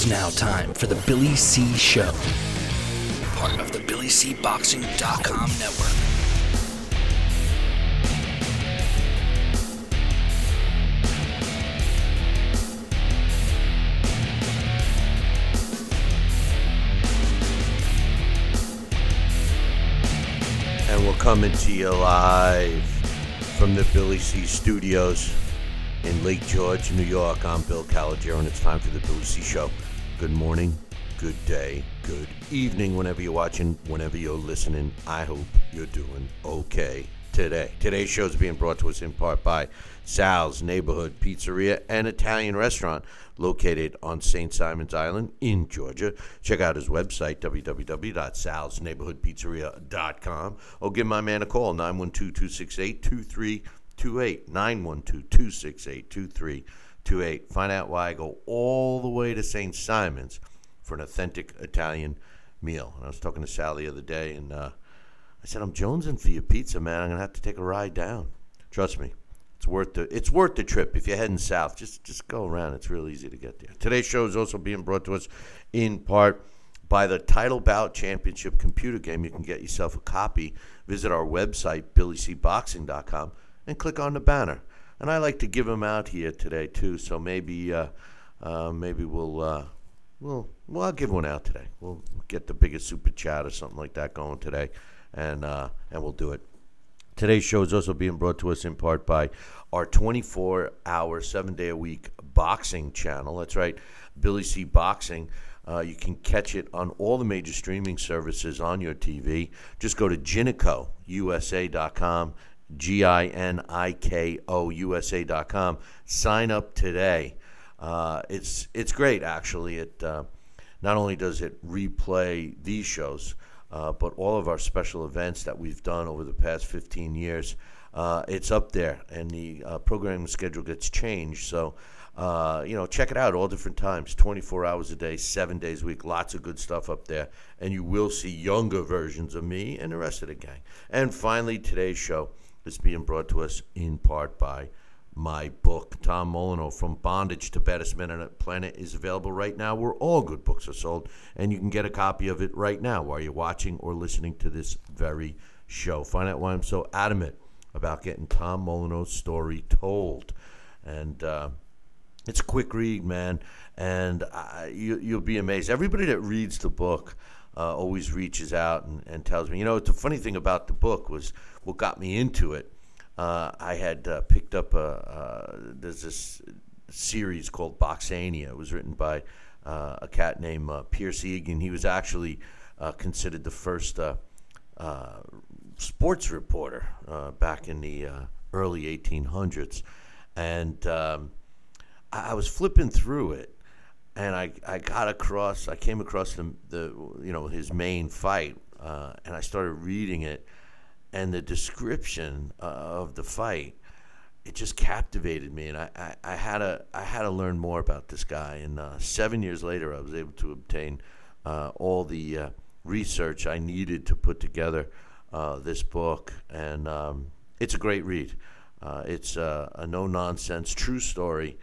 It's now time for the Billy C. Show, part of the BillyCBoxing.com network. And we're coming to you live from the Billy C Studios in Lake George, New York. I'm Bill Calogero, and it's time for the Billy C Show. Good morning, good day, good evening, whenever you're watching, whenever you're listening. I hope you're doing okay today. Today's show is being brought to us in part by Sal's Neighborhood Pizzeria and Italian Restaurant located on St. Simon's Island in Georgia. Check out his website, www.salsneighborhoodpizzeria.com, or give my man a call, 912 268 2328. 912 268 2328. Find out why I go all the way to St. Simon's for an authentic Italian meal. And I was talking to Sal the other day, and uh, I said, I'm jonesing for your pizza, man. I'm going to have to take a ride down. Trust me. It's worth the it's worth the trip if you're heading south. Just just go around. It's real easy to get there. Today's show is also being brought to us in part by the Title Bout Championship computer game. You can get yourself a copy. Visit our website billycboxing.com and click on the banner. And I like to give them out here today too. So maybe uh, uh, maybe we'll uh, we'll well I'll give one out today. We'll get the biggest super chat or something like that going today, and uh, and we'll do it. Today's show is also being brought to us in part by our 24 hour, seven day a week boxing channel. That's right, Billy C Boxing. Uh, you can catch it on all the major streaming services on your TV. Just go to GinikoUSA.com, G I N I K O USA.com. Sign up today. Uh, it's, it's great, actually. It uh, not only does it replay these shows, uh, but all of our special events that we've done over the past 15 years, uh, it's up there, and the uh, programming schedule gets changed. So, uh, you know, check it out all different times, 24 hours a day, seven days a week. Lots of good stuff up there, and you will see younger versions of me and the rest of the gang. And finally, today's show is being brought to us in part by my book, Tom Molyneux, From Bondage to Baddest Men on the Planet, is available right now where all good books are sold. And you can get a copy of it right now while you're watching or listening to this very show. Find out why I'm so adamant about getting Tom Molyneux's story told. And uh, it's a quick read, man. And I, you, you'll be amazed. Everybody that reads the book uh, always reaches out and, and tells me. You know, the funny thing about the book was what got me into it uh, I had uh, picked up a there's this series called Boxiana. It was written by uh, a cat named uh, Pierce Egan. He was actually uh, considered the first sports reporter back in the early 1800s, and um, I, I was flipping through it and I, I got across I came across the, the you know his main fight uh, and I started reading it and the description uh, of the fight it just captivated me and I, I, I, had to I had to learn more about this guy and uh, seven years later I was able to obtain uh, all the uh, research I needed to put together this book and um, it's a great read. It's a no nonsense true story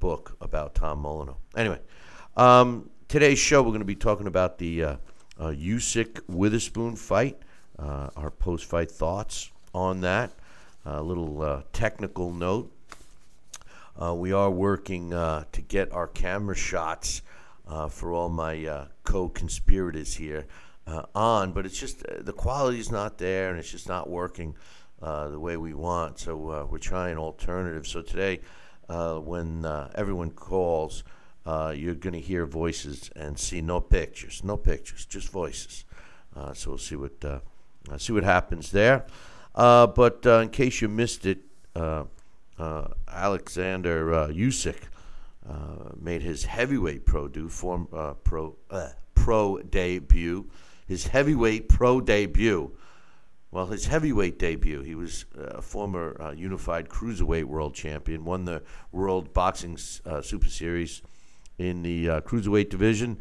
book about Tom Molyneux anyway um, today's show we're going to be talking about the uh, Usyk Witherspoon fight uh, our post fight thoughts on that. A little uh, technical note. Uh, we are working uh, to get our camera shots uh, for all my uh, co conspirators here on, but it's just the quality is not there and it's just not working the way we want. So we're trying alternatives. So today, when everyone calls, you're going to hear voices and see no pictures, no pictures, just voices. so we'll see what uh, see what happens there. Uh, but uh, in case you missed it, uh, uh, Alexander uh, Usyk made his heavyweight pro do form pro pro debut. His heavyweight pro debut. Well, his heavyweight debut, he was a former unified cruiserweight world champion, won the World Boxing Super Series in the cruiserweight division,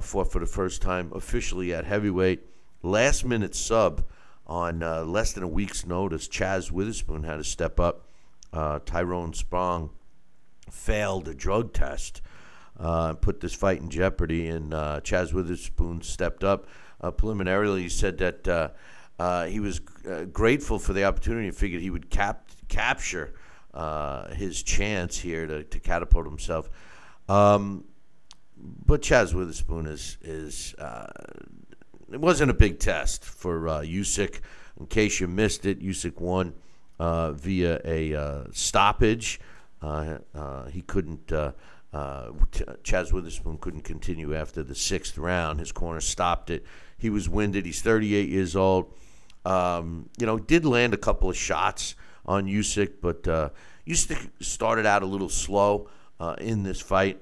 fought for the first time officially at heavyweight last minute sub on uh, less than a week's notice. Chaz Witherspoon had to step up. Uh, Tyrone Spong failed a drug test. uh, put this fight in jeopardy. And uh, Chaz Witherspoon stepped up. Uh, preliminarily, he said that uh, uh, he was uh, grateful for the opportunity and figured he would cap- capture his chance here to, to catapult himself. Um, but Chaz Witherspoon is is it wasn't a big test for uh, Usyk. In case you missed it, Usyk won uh, via a uh, stoppage. Uh, uh, he couldn't. Uh, Chaz Witherspoon couldn't continue after the sixth round. His corner stopped it. He was winded. He's 38 years old. Um, you know, did land a couple of shots on Usyk, but Usyk started out a little slow in this fight.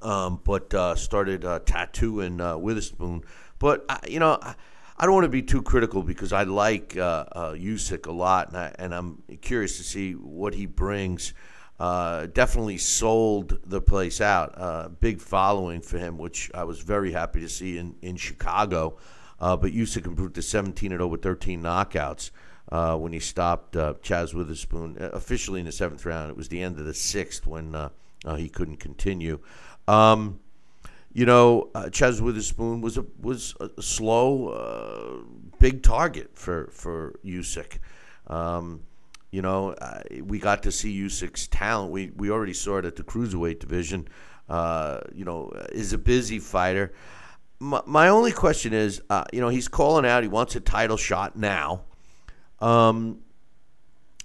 Um, but started tattooing Witherspoon but I, you know, I, I don't want to be too critical because I like uh, uh, Usyk a lot, and, I, and I'm curious to see what he brings. Uh, definitely sold the place out. Uh, big following for him, which I was very happy to see in in Chicago. Uh, but Usyk improved to 17 and 0 with 13 knockouts uh, when he stopped uh, Chaz Witherspoon uh, officially in the seventh round. It was the end of the sixth when uh, uh, he couldn't continue. Um, you know, Chaz Witherspoon was a was a slow, big target for for Usyk. Um, you know, we got to see Usyk's talent. We we already saw it at the cruiserweight division. You know, is a busy fighter. My, my only question is, uh, you know, he's calling out. He wants a title shot now. Um,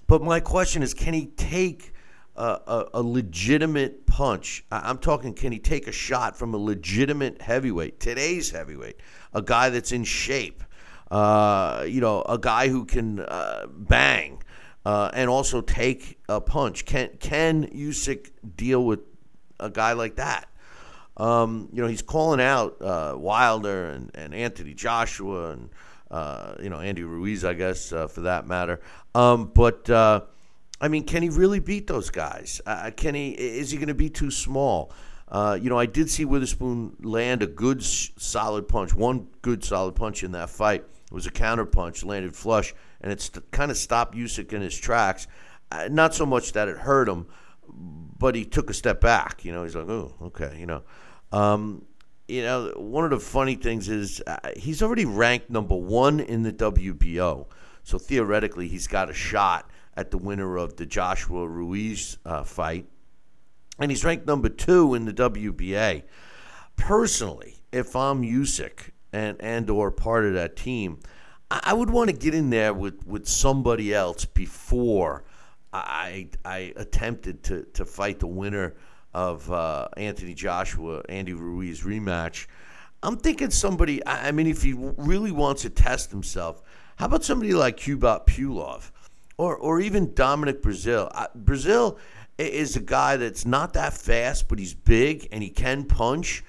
but my question is, can he take a, a, legitimate punch. I'm talking, can he take a shot from a legitimate heavyweight, today's heavyweight, a guy that's in shape, uh, you know, a guy who can uh, bang uh, and also take a punch? Can can Usyk deal with a guy like that? Um, you know, he's calling out uh, Wilder and, and Anthony Joshua and uh, you know Andy Ruiz, I guess, uh, for that matter. Um, but I mean, can he really beat those guys? Uh, can he? Is he going to be too small? Uh, you know, I did see Witherspoon land a good, solid punch. One good, solid punch in that fight. It was a counter punch, landed flush, and it's kind of stopped Usyk in his tracks. Uh, not so much that it hurt him, but he took a step back. You know, he's like, oh, okay. You know, um, you know, one of the funny things is uh, he's already ranked number one in the WBO, so theoretically he's got a shot at the winner of the Joshua Ruiz uh, fight. And he's ranked number two in the WBA. Personally, if I'm Usyk and, and or part of that team, I would want to get in there with, with somebody else before I I attempted to, to fight the winner of uh, Anthony Joshua Andy Ruiz rematch. I'm thinking somebody. I mean, if he really wants to test himself, how about somebody like Kubrat Pulev? or or even Dominic Breazeale? Uh, Breazeale is a guy that's not that fast, but he's big and he can punch.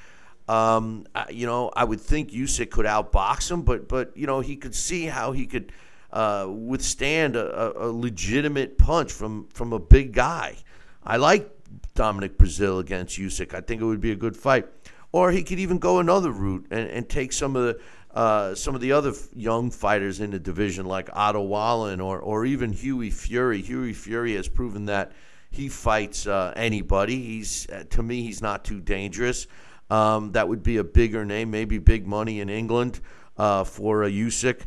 Um, you know, I would think Usyk could outbox him, but but you know he could see how he could uh, withstand a, a, legitimate punch from from a big guy. I like Dominic Breazeale against Usyk. I think it would be a good fight. Or he could even go another route and, and take some of the uh, some of the other young fighters in the division, like Otto Wallin or, or even Hughie Fury. Hughie Fury has proven that he fights uh, anybody. He's uh, to me, he's not too dangerous. Um, that would be a bigger name, maybe big money in England uh, for a Usyk.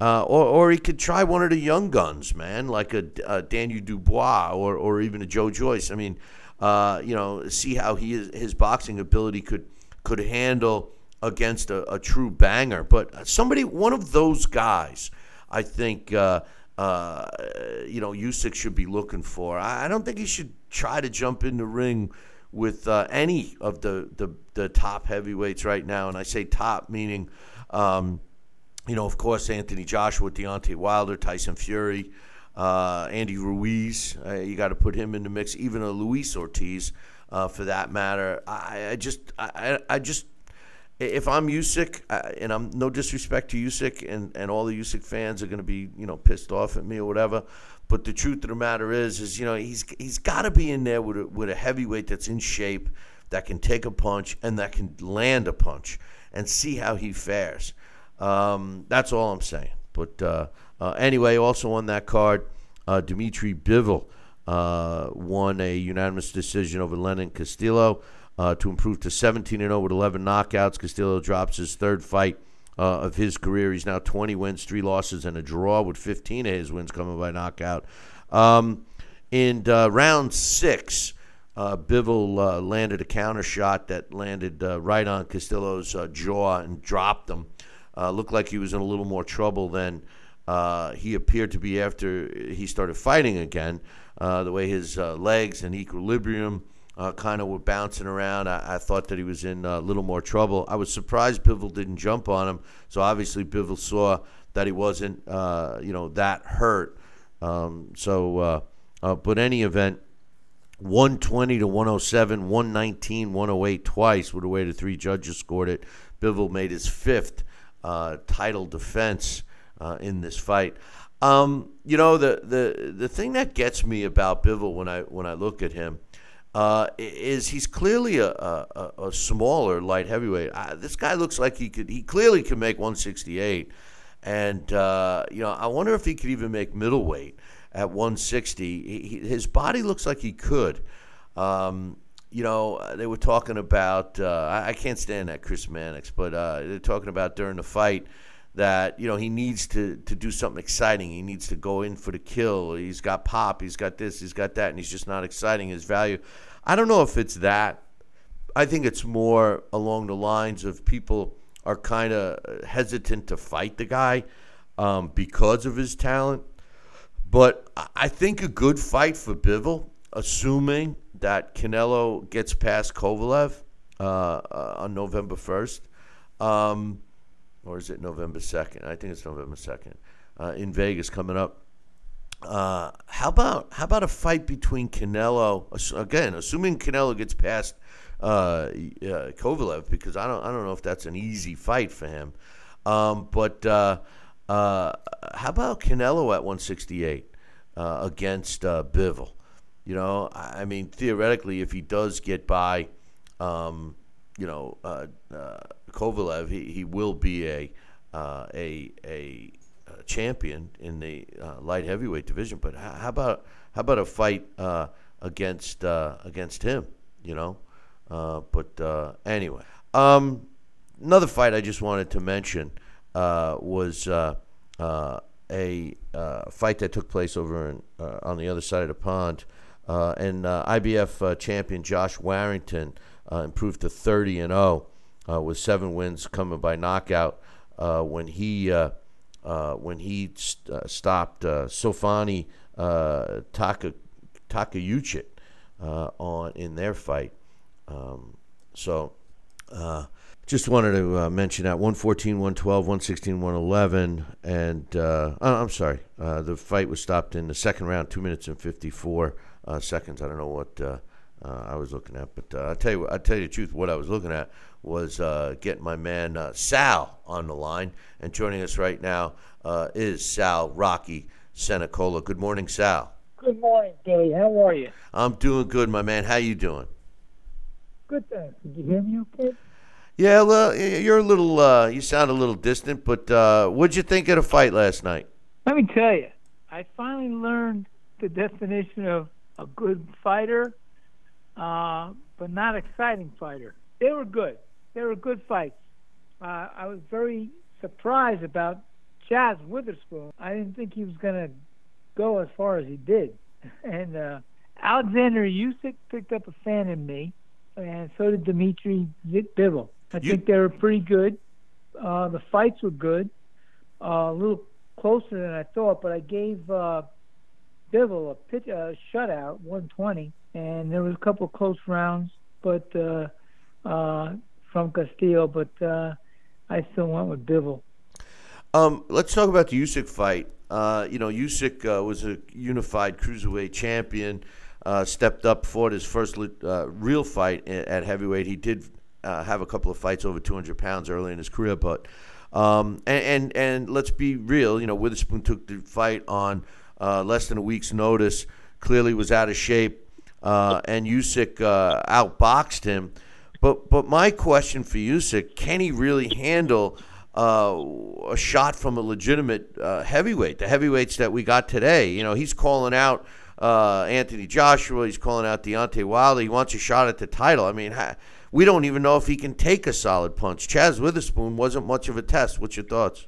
Uh, or, or he could try one of the young guns, man, like a, a Daniel Dubois or, or even a Joe Joyce. I mean, you know, see how he is, his boxing ability could could handle against a, a true banger. But somebody, one of those guys, I think, uh, uh, you know, Usyk should be looking for. I, I, don't think he should try to jump in the ring with uh, any of the, the, the top heavyweights right now. And I say top meaning, um, you know, of course, Anthony Joshua, Deontay Wilder, Tyson Fury. Uh, Andy Ruiz, uh, you got to put him in the mix. Even a Luis Ortiz, uh, for that matter. I, I just, I, I just if I'm Usyk, uh, and I'm no disrespect to Usyk, and, and all the Usyk fans are going to be you know pissed off at me or whatever, but the truth of the matter is, is you know he's he's got to be in there with a, with a heavyweight that's in shape, that can take a punch and that can land a punch, and see how he fares. Um, that's all I'm saying. But uh, anyway, also on that card, uh, Dimitri Bivol uh, won a unanimous decision over Lenin Castillo. uh, to improve to 17 0 with 11 knockouts. Castillo drops his third fight uh, of his career. He's now 20 wins, three losses, and a draw, with 15 of his wins coming by knockout. Um, in uh, round six, uh, Bivol uh, landed a counter shot that landed uh, right on Castillo's jaw and dropped him. Looked like he was in a little more trouble than he appeared to be after he started fighting again. the way his legs and equilibrium uh, kind of were bouncing around. I, I, thought that he was in a little more trouble. I was surprised Bivol didn't jump on him. So obviously Bivol saw that he wasn't, uh, you know, that hurt. Um, so, uh, uh but any event, 120 to 107, 119, 108 twice with the way the three judges scored it. Bivol made his fifth uh, title defense uh, in this fight. Um, you know the, the the thing that gets me about Bivol when I when I look at him uh, is he's clearly a, a, a, smaller light heavyweight. Uh, this guy looks like he could. He clearly can make 168, and uh, you know I wonder if he could even make middleweight at 160. He, he, his body looks like he could. Um, you know, they were talking about. Uh, I, I, can't stand that Chris Mannix, but uh, they're talking about during the fight that you know he needs to to do something exciting. He needs to go in for the kill. He's got pop. He's got this. He's got that, and he's just not exciting his value. I don't know if it's that. I think it's more along the lines of people are kind of hesitant to fight the guy um, because of his talent. But I think a good fight for Bivol, assuming that Canelo gets past Kovalev uh, uh, on November first. Um, or is it November 2nd? I think it's November 2nd uh, in Vegas coming up. Uh, how about how about a fight between Canelo again, assuming Canelo gets past uh, uh, Kovalev because I don't I don't know if that's an easy fight for him. Um, but uh, uh, how about Canelo at 168 uh, against Bivol? You know, I mean, theoretically, if he does get by, um, you know, Kovalev, he, he will be a uh, a a champion in the uh, light heavyweight division. But how about how about a fight uh, against uh, against him? You know, uh, but anyway, um, another fight I just wanted to mention was a fight that took place over in, on the other side of the pond. and IBF champion Josh Warrington improved to 30 and 0 with seven wins coming by knockout when he uh, when he st- uh, stopped uh, Sofiane uh, Taka Takoucht uh, on in their fight. Um, so uh, just wanted to uh, mention that 114, 112, 116, 111, and uh, I'm sorry, uh, the fight was stopped in the second round, two minutes and 54 uh, seconds. I don't know what uh, I was looking at, but I tell you, I tell you the truth, what I was looking at was uh, getting my man uh, Sal on the line. And joining us right now uh, is Sal Rocky Senecola. Good morning, Sal. Good morning, Billy. How are you? I'm doing good, my man. How you doing? Good, thanks. Did you hear me okay? Yeah, well, you're a little, uh, you sound a little distant, but uh, what'd you think of the fight last night? Let me tell you, I finally learned the definition of a good fighter, uh, but not exciting fighter. They were good they were good fights. Uh, I was very surprised about Chaz Witherspoon. I didn't think he was going to go as far as he did. And uh, Alexander Usyk picked up a fan in me, and so did Dimitri Bivol. I you... think they were pretty good. Uh, the fights were good, uh, a little closer than I thought, but I gave uh, Bivol a pitch, a shutout, 120, and there was a couple of close rounds, but uh, uh, from Castillo, but uh, I still went with Bivol. Um, let's talk about the Usyk fight. Uh, you know, Usyk uh, was a unified cruiserweight champion. Uh, stepped up, fought his first uh, real fight at heavyweight. He did uh, have a couple of fights over 200 pounds early in his career, but um, and, and, and let's be real. You know, Witherspoon took the fight on less than a week's notice. Clearly, was out of shape, and Usyk outboxed him. But but my question for you, Sick, can he really handle uh, a shot from a legitimate uh, heavyweight? The heavyweights that we got today, you know, he's calling out uh, Anthony Joshua. He's calling out Deontay Wilder. He wants a shot at the title. I mean, we don't even know if he can take a solid punch. Chaz Witherspoon wasn't much of a test. What's your thoughts?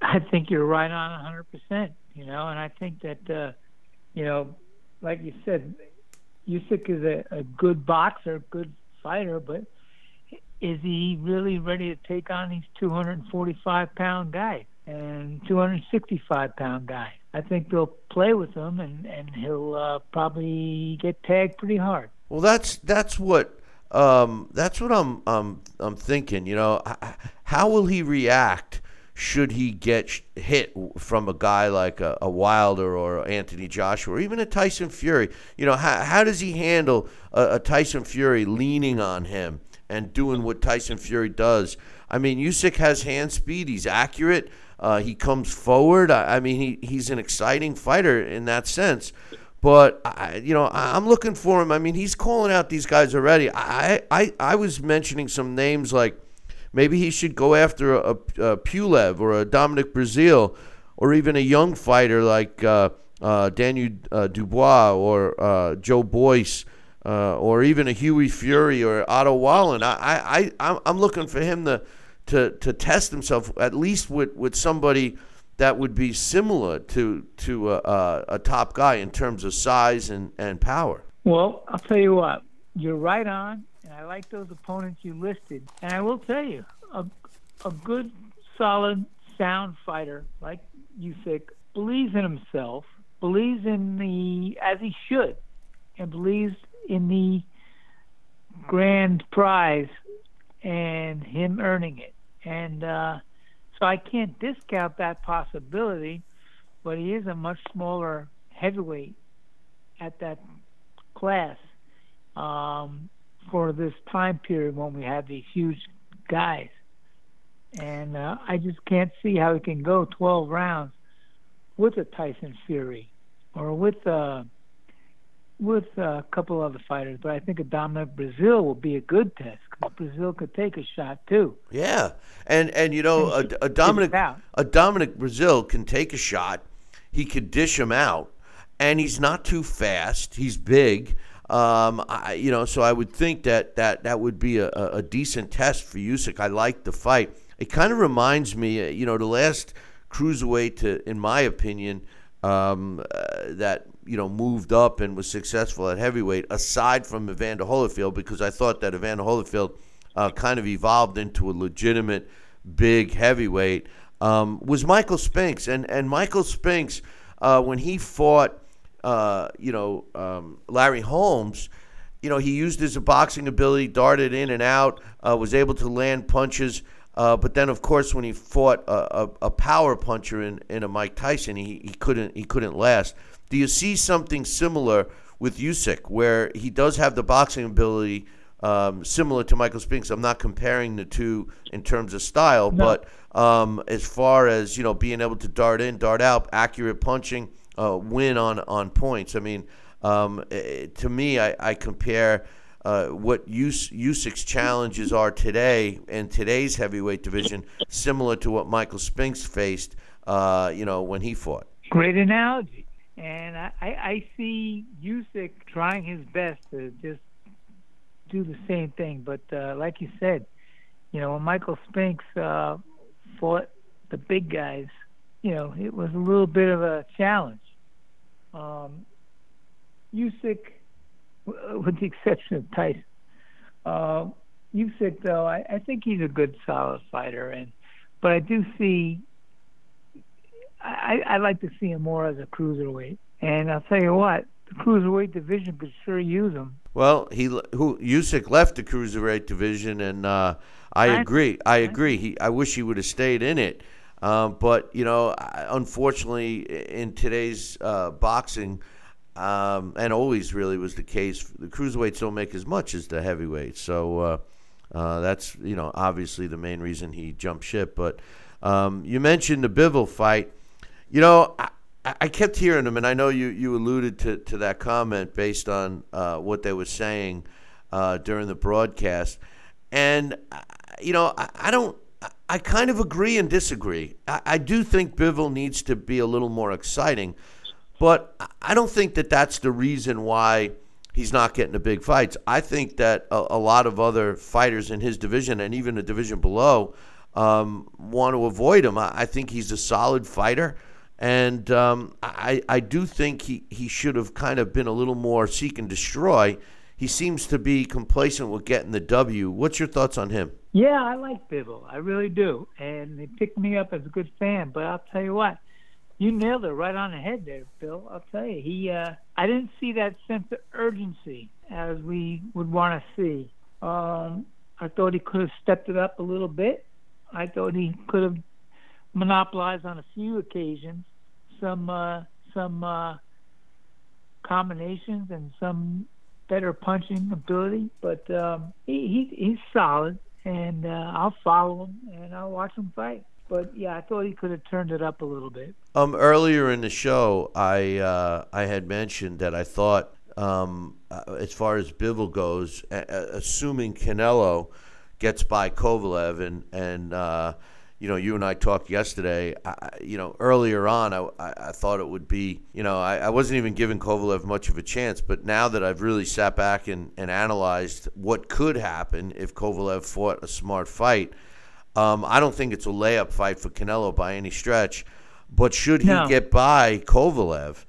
I think you're right on 100%, you know, and I think that, uh, you know, like you said, Usyk is a, a good boxer, good fighter, but is he really ready to take on these 245 pound guy and 265 pound guy? I think they'll play with him, and and he'll uh, probably get tagged pretty hard. Well, that's that's what um, that's what I'm I'm I'm thinking. You know, how will he react? Should he get hit from a guy like a, a Wilder or Anthony Joshua or even a Tyson Fury? You know, how, how does he handle a, a Tyson Fury leaning on him and doing what Tyson Fury does? I mean, Usyk has hand speed. He's accurate. Uh, he comes forward. I, I, mean, he, he's an exciting fighter in that sense. But I, you know, I, am looking for him. I mean, he's calling out these guys already. I, I, I was mentioning some names like maybe he should go after a, a, Pulev or a Dominic Breazeale or even a young fighter like uh, uh, Daniel uh, Dubois or uh, Joe Boyce. Uh, or even a Hughie Fury or Otto Wallin. I, I, I'm looking for him to to to test himself at least with, with somebody that would be similar to to a, a, a, top guy in terms of size and, and power. Well, I'll tell you what, you're right on, I like those opponents you listed. And I will tell you, a, a good, solid, sound fighter like Usyk believes in himself, believes in the as he should, and believes in the grand prize and him earning it. And uh, so I can't discount that possibility, but he is a much smaller heavyweight at that class um, for this time period when we have these huge guys. And uh, I just can't see how he can go 12 rounds with a Tyson Fury or with uh, with a couple other fighters, but I think a Dominic Breazeale will be a good test Breazeale could take a shot too. Yeah, and and you know a, a Dominic a Dominic Breazeale can take a shot. He could dish him out, and he's not too fast. He's big. Um, I, you know, so I would think that that, that would be a, a decent test for Usyk. I like the fight. It kind of reminds me, uh, you know, the last cruiserweight to, in my opinion, um, uh, that you know, moved up and was successful at heavyweight, aside from Evander Holyfield, because I thought that Evander Holyfield uh, kind of evolved into a legitimate big heavyweight, um, was Michael Spinks. And, and Michael Spinks, uh, when he fought, uh, you know, um, Larry Holmes, you know, he used his boxing ability, darted in and out, uh, was able to land punches. Uh, but then, of course, when he fought a, a, a, power puncher in, in a Mike Tyson, he, he couldn't he couldn't last. Do you see something similar with Usyk, where he does have the boxing ability um, similar to Michael Spinks? I'm not comparing the two in terms of style, no. but um, as far as you know, being able to dart in, dart out, accurate punching, uh, win on on points. I mean, um, eh, to me, I, I compare. Uh, what Us- Usyk's challenges are today in today's heavyweight division, similar to what Michael Spinks faced, uh, you know, when he fought. Great analogy and I, I see Usyk trying his best to just do the same thing. But uh, like you said, you know, when Michael Spinks uh, fought the big guys, you know, it was a little bit of a challenge. Um, Usyk, with the exception of Tyson, uh, Usyk though, I, I think he's a good, solid fighter, and but I do see I, I like to see him more as a cruiserweight. And I'll tell you what, the cruiserweight division could sure use him. Well, he who Usyk left the cruiserweight division, and uh, I, I agree. I agree. He I wish he would have stayed in it. Um, but you know, unfortunately, in today's uh, boxing, um, and always really was the case, the cruiserweights don't make as much as the heavyweights. So uh, uh, that's you know obviously the main reason he jumped ship. But um, you mentioned the Bivol fight. You know, I, I kept hearing them, and I know you, you alluded to, to that comment based on uh, what they were saying uh, during the broadcast. And, uh, you know, I, I, don't, I kind of agree and disagree. I, I do think Bivol needs to be a little more exciting. But I don't think that that's the reason why he's not getting the big fights. I think that a, a lot of other fighters in his division and even the division below um, want to avoid him. I, I, think he's a solid fighter. And um, I, I do think he, he should have kind of been a little more seek and destroy. He seems to be complacent with getting the W. What's your thoughts on him? Yeah, I like Bibble. I really do. And they picked me up as a good fan. But I'll tell you what, you nailed it right on the head there, Bill. I'll tell you, he. Uh, I didn't see that sense of urgency as we would want to see. Um, I thought he could have stepped it up a little bit. I thought he could have monopolized on a few occasions some uh, some uh, combinations and some better punching ability. But um, he, he he's solid, and uh, I'll follow him and I'll watch him fight but yeah, I thought he could have turned it up a little bit. Um, earlier in the show, I uh, I had mentioned that I thought, um, uh, as far as Bivol goes, assuming Canelo gets by Kovalev and and uh, you know, you and I talked yesterday. I, you know, earlier on, I, I, thought it would be, you know, I, I, wasn't even giving Kovalev much of a chance. But now that I've really sat back and, and analyzed what could happen if Kovalev fought a smart fight, um, I don't think it's a layup fight for Canelo by any stretch. But should he no. get by Kovalev,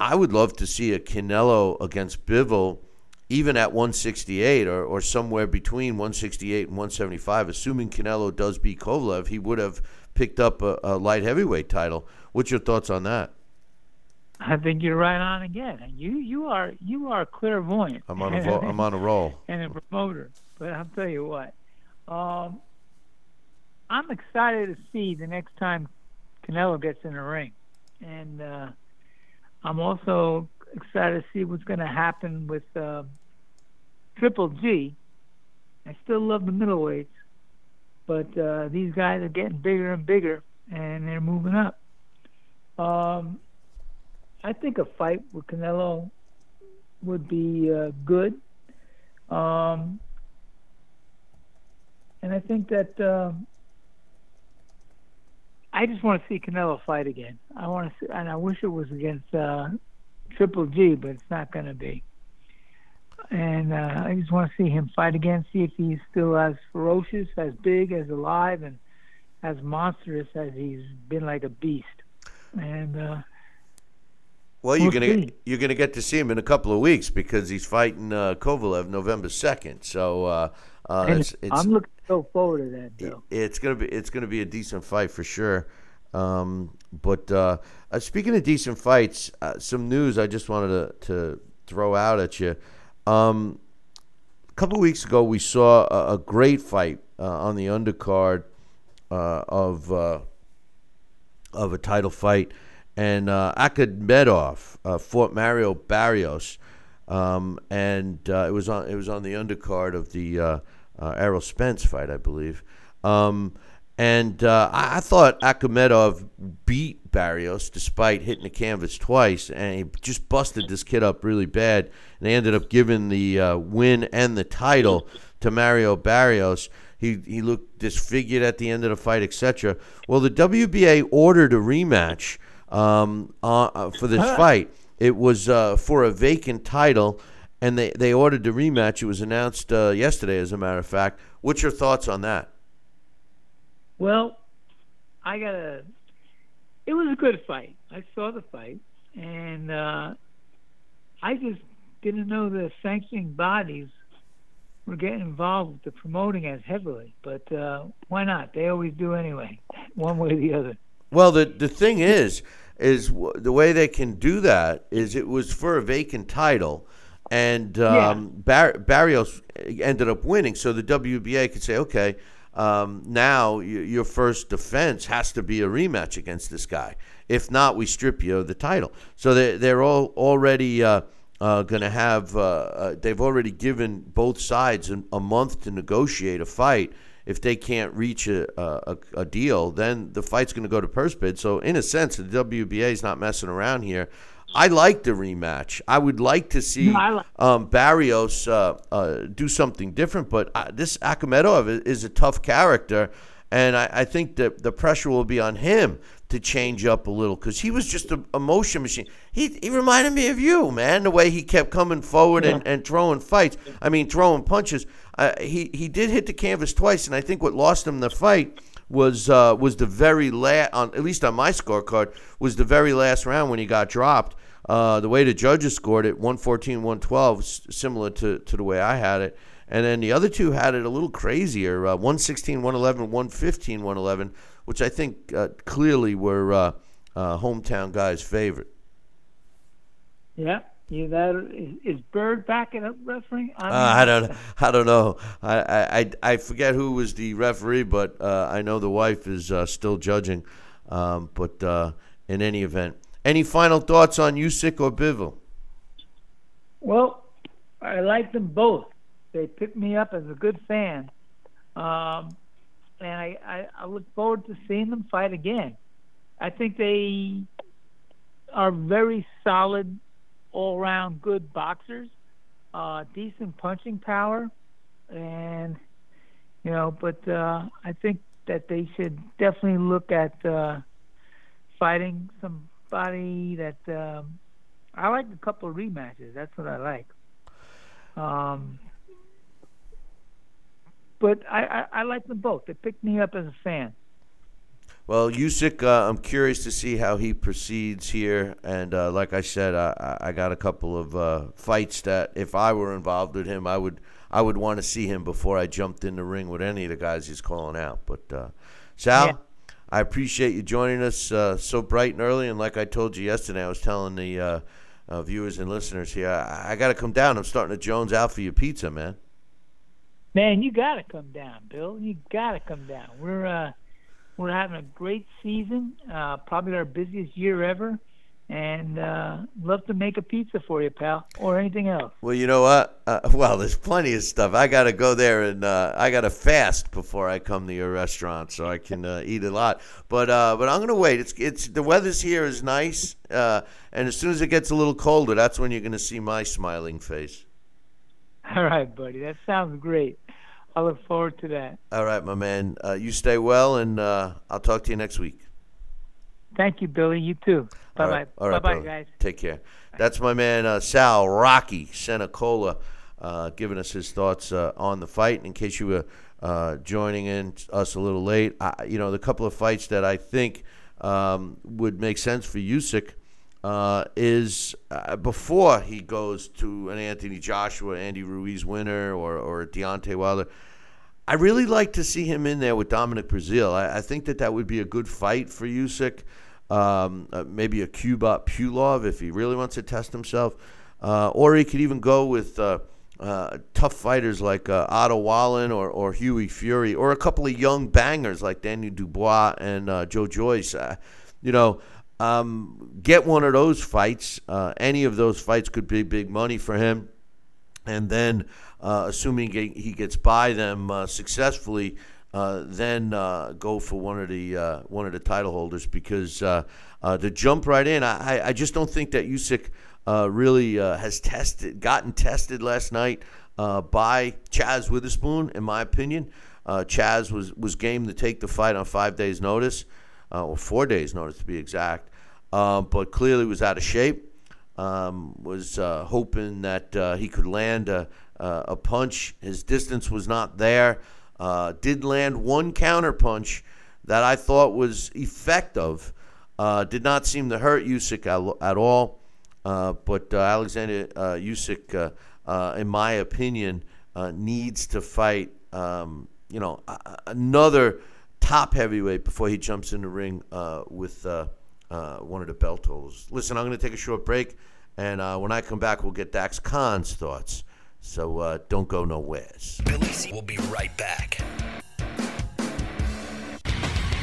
I would love to see a Canelo against Bivol, even at 168 or, or somewhere between 168 and 175. Assuming Canelo does beat Kovalev, he would have picked up a, a light heavyweight title. What's your thoughts on that? I think you're right on again. You you are you are clairvoyant. I'm on a vo- I'm on a roll. And a promoter. But I'll tell you what. Um, I'm excited to see the next time Canelo gets in the ring, and uh, I'm also excited to see what's going to happen with uh, Triple G. I still love the middleweights, but uh, these guys are getting bigger and bigger, and they're moving up. Um, I think a fight with Canelo would be uh, good. Um, and I think that uh, I just want to see Canelo fight again. I want to see, and I wish it was against uh, Triple G, but it's not going to be. And uh, I just want to see him fight again, see if he's still as ferocious, as big, as alive, and as monstrous as he's been like a beast. And uh, well, you're we'll gonna see. you're gonna get to see him in a couple of weeks because he's fighting uh, Kovalev November second. So uh, uh, it's, it's, I'm looking so forward to that. Though. It's gonna be it's gonna be a decent fight for sure. Um, but uh, uh, speaking of decent fights, uh, some news I just wanted to, to throw out at you. Um, a couple of weeks ago, we saw a, a great fight uh, on the undercard uh, of of a title fight, and uh, Akhmedov fought Mario Barrios, um, and it was on it was on the undercard of the uh, Errol Spence fight, I believe. Um, and uh, I, I, thought Akhmedov beat Barrios despite hitting the canvas twice, and he just busted this kid up really bad. And they ended up giving the uh, win and the title to Mario Barrios. He, he looked disfigured at the end of the fight, etc. Well, the WBA ordered a rematch um, uh, for this fight. It was uh, for a vacant title and they, they ordered the rematch. It was announced uh, yesterday, as a matter of fact. What's your thoughts on that? Well, I got a. It was a good fight. I saw the fight, and uh, I just didn't know the sanctioning bodies were getting involved with the promoting as heavily. But uh, why not? They always do anyway, one way or the other. Well, the the thing is, is the way they can do that is it was for a vacant title and um, yeah. Bar- Barrios ended up winning. So the WBA could say, okay, um, now your first defense has to be a rematch against this guy. If not, we strip you of the title. So they're, they're all already uh, uh, going to have. Uh, uh, they've already given both sides a, a, month to negotiate a fight. If they can't reach a, a, a deal, then the fight's going to go to purse bid. So in a sense, the WBA is not messing around here. I like the rematch. I would like to see no, like- um, Barrios uh, uh, do something different, but uh, this Akhmedov is, is, a tough character, and I, I think that the pressure will be on him to change up a little because he was just a, a, motion machine. He, he reminded me of you, man, the way he kept coming forward yeah. and, and throwing fights. I mean, throwing punches. Uh, he he did hit the canvas twice, and I think what lost him the fight was uh, was the very last on at least on my scorecard was the very last round when he got dropped. Uh, the way the judges scored it, 114, 112, similar to, to the way I had it. And then the other two had it a little crazier uh, 116, 111, 115, 111, which I think uh, clearly were uh, uh, hometown guys' favorite. Yeah. You that is, Bird back in referee? I, uh, I don't I don't know. I, I I forget who was the referee, but uh, I know the wife is uh, still judging. Um, but uh, in any event, any final thoughts on Usyk or Bivol? Well, I like them both. They picked me up as a good fan, um, and I, I, I look forward to seeing them fight again. I think they are very solid all-round good boxers, uh, decent punching power, and you know, but uh, I think that they should definitely look at uh, fighting somebody that um, I like a couple of rematches. That's what I like. Um, but I, I, I like them both. They picked me up as a fan. Well, Usyk, uh, I'm curious to see how he proceeds here. And uh, like I said, I, I got a couple of uh, fights that if I were involved with him, I would I would want to see him before I jumped in the ring with any of the guys he's calling out. But uh, Sal, yeah. I appreciate you joining us uh, so bright and early. And like I told you yesterday, I was telling the uh, viewers and listeners here, I, I got to come down. I'm starting to Jones out for your pizza, man. Man, you got to come down, Bill. You got to come down. We're we're having a great season, uh, probably our busiest year ever, and uh, love to make a pizza for you, pal, or anything else. Well, you know what? Uh, well, there's plenty of stuff. I got to go there and uh, I got to fast before I come to your restaurant, so I can uh, eat a lot. But uh, but I'm gonna wait. It's it's the weather's here is nice, uh, and as soon as it gets a little colder, that's when you're gonna see my smiling face. All right, buddy. That sounds great. I look forward to that. All right, my man. Uh, you stay well, and uh, I'll talk to you next week. Thank you, Billy. You too. Bye bye. All right, bye bye, guys. Take care. That's my man uh, Sal Rocky Senacola, uh, giving us his thoughts uh, on the fight. In case you were uh, joining in us a little late, I, you know the couple of fights that I think um, would make sense for Usyk. Uh, is uh, before he goes to an Anthony Joshua, Andy Ruiz winner, or or Deontay Wilder. I really like to see him in there with Dominic Breazeale. I, I think that that would be a good fight for Usyk. Um, uh, maybe a Kubrat Pulev if he really wants to test himself, uh, or he could even go with. Uh, uh, tough fighters like uh, Otto Wallin or, or Hughie Fury, or a couple of young bangers like Daniel Dubois and Joe Joyce. You know, um, get one of those fights. Any of those fights could be big money for him. And then, assuming he gets by them successfully, uh, then uh, go for one of the uh, one of the title holders because to jump right in, I, I just don't think that Usyk really has tested, gotten tested last night by Chaz Witherspoon. In my opinion, Chaz was was game to take the fight on five days' notice uh, or four days' notice to be exact. Um, but clearly was out of shape. Um, was uh, hoping that uh, he could land a, a, punch. His distance was not there. Uh, did land one counter punch that I thought was effective. Uh, did not seem to hurt Usyk at, at all. Uh, but Alexander Usyk, in my opinion, needs to fight. Um, you know, another top heavyweight before he jumps in the ring uh, with uh, uh, one of the belt holders. Listen, I'm going to take a short break, and uh, when I come back, we'll get Dax Khan's thoughts. So uh, don't go nowhere. Billy C will be right back.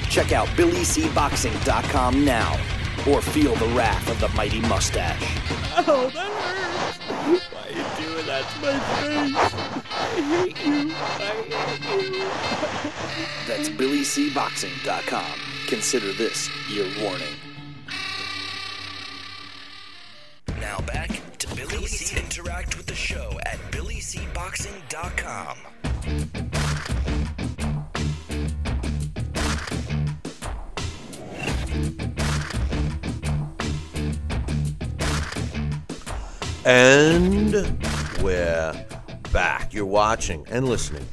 Check out BillyCBoxing.com now, or feel the wrath of the mighty mustache. Oh, that hurts! Why are you doing that to my face? I hate you. I hate you. That's BillyCBoxing.com. Consider this your warning. Now back to Billy C. Interact with the show at FCBoxing.com. And we're back. You're watching and listening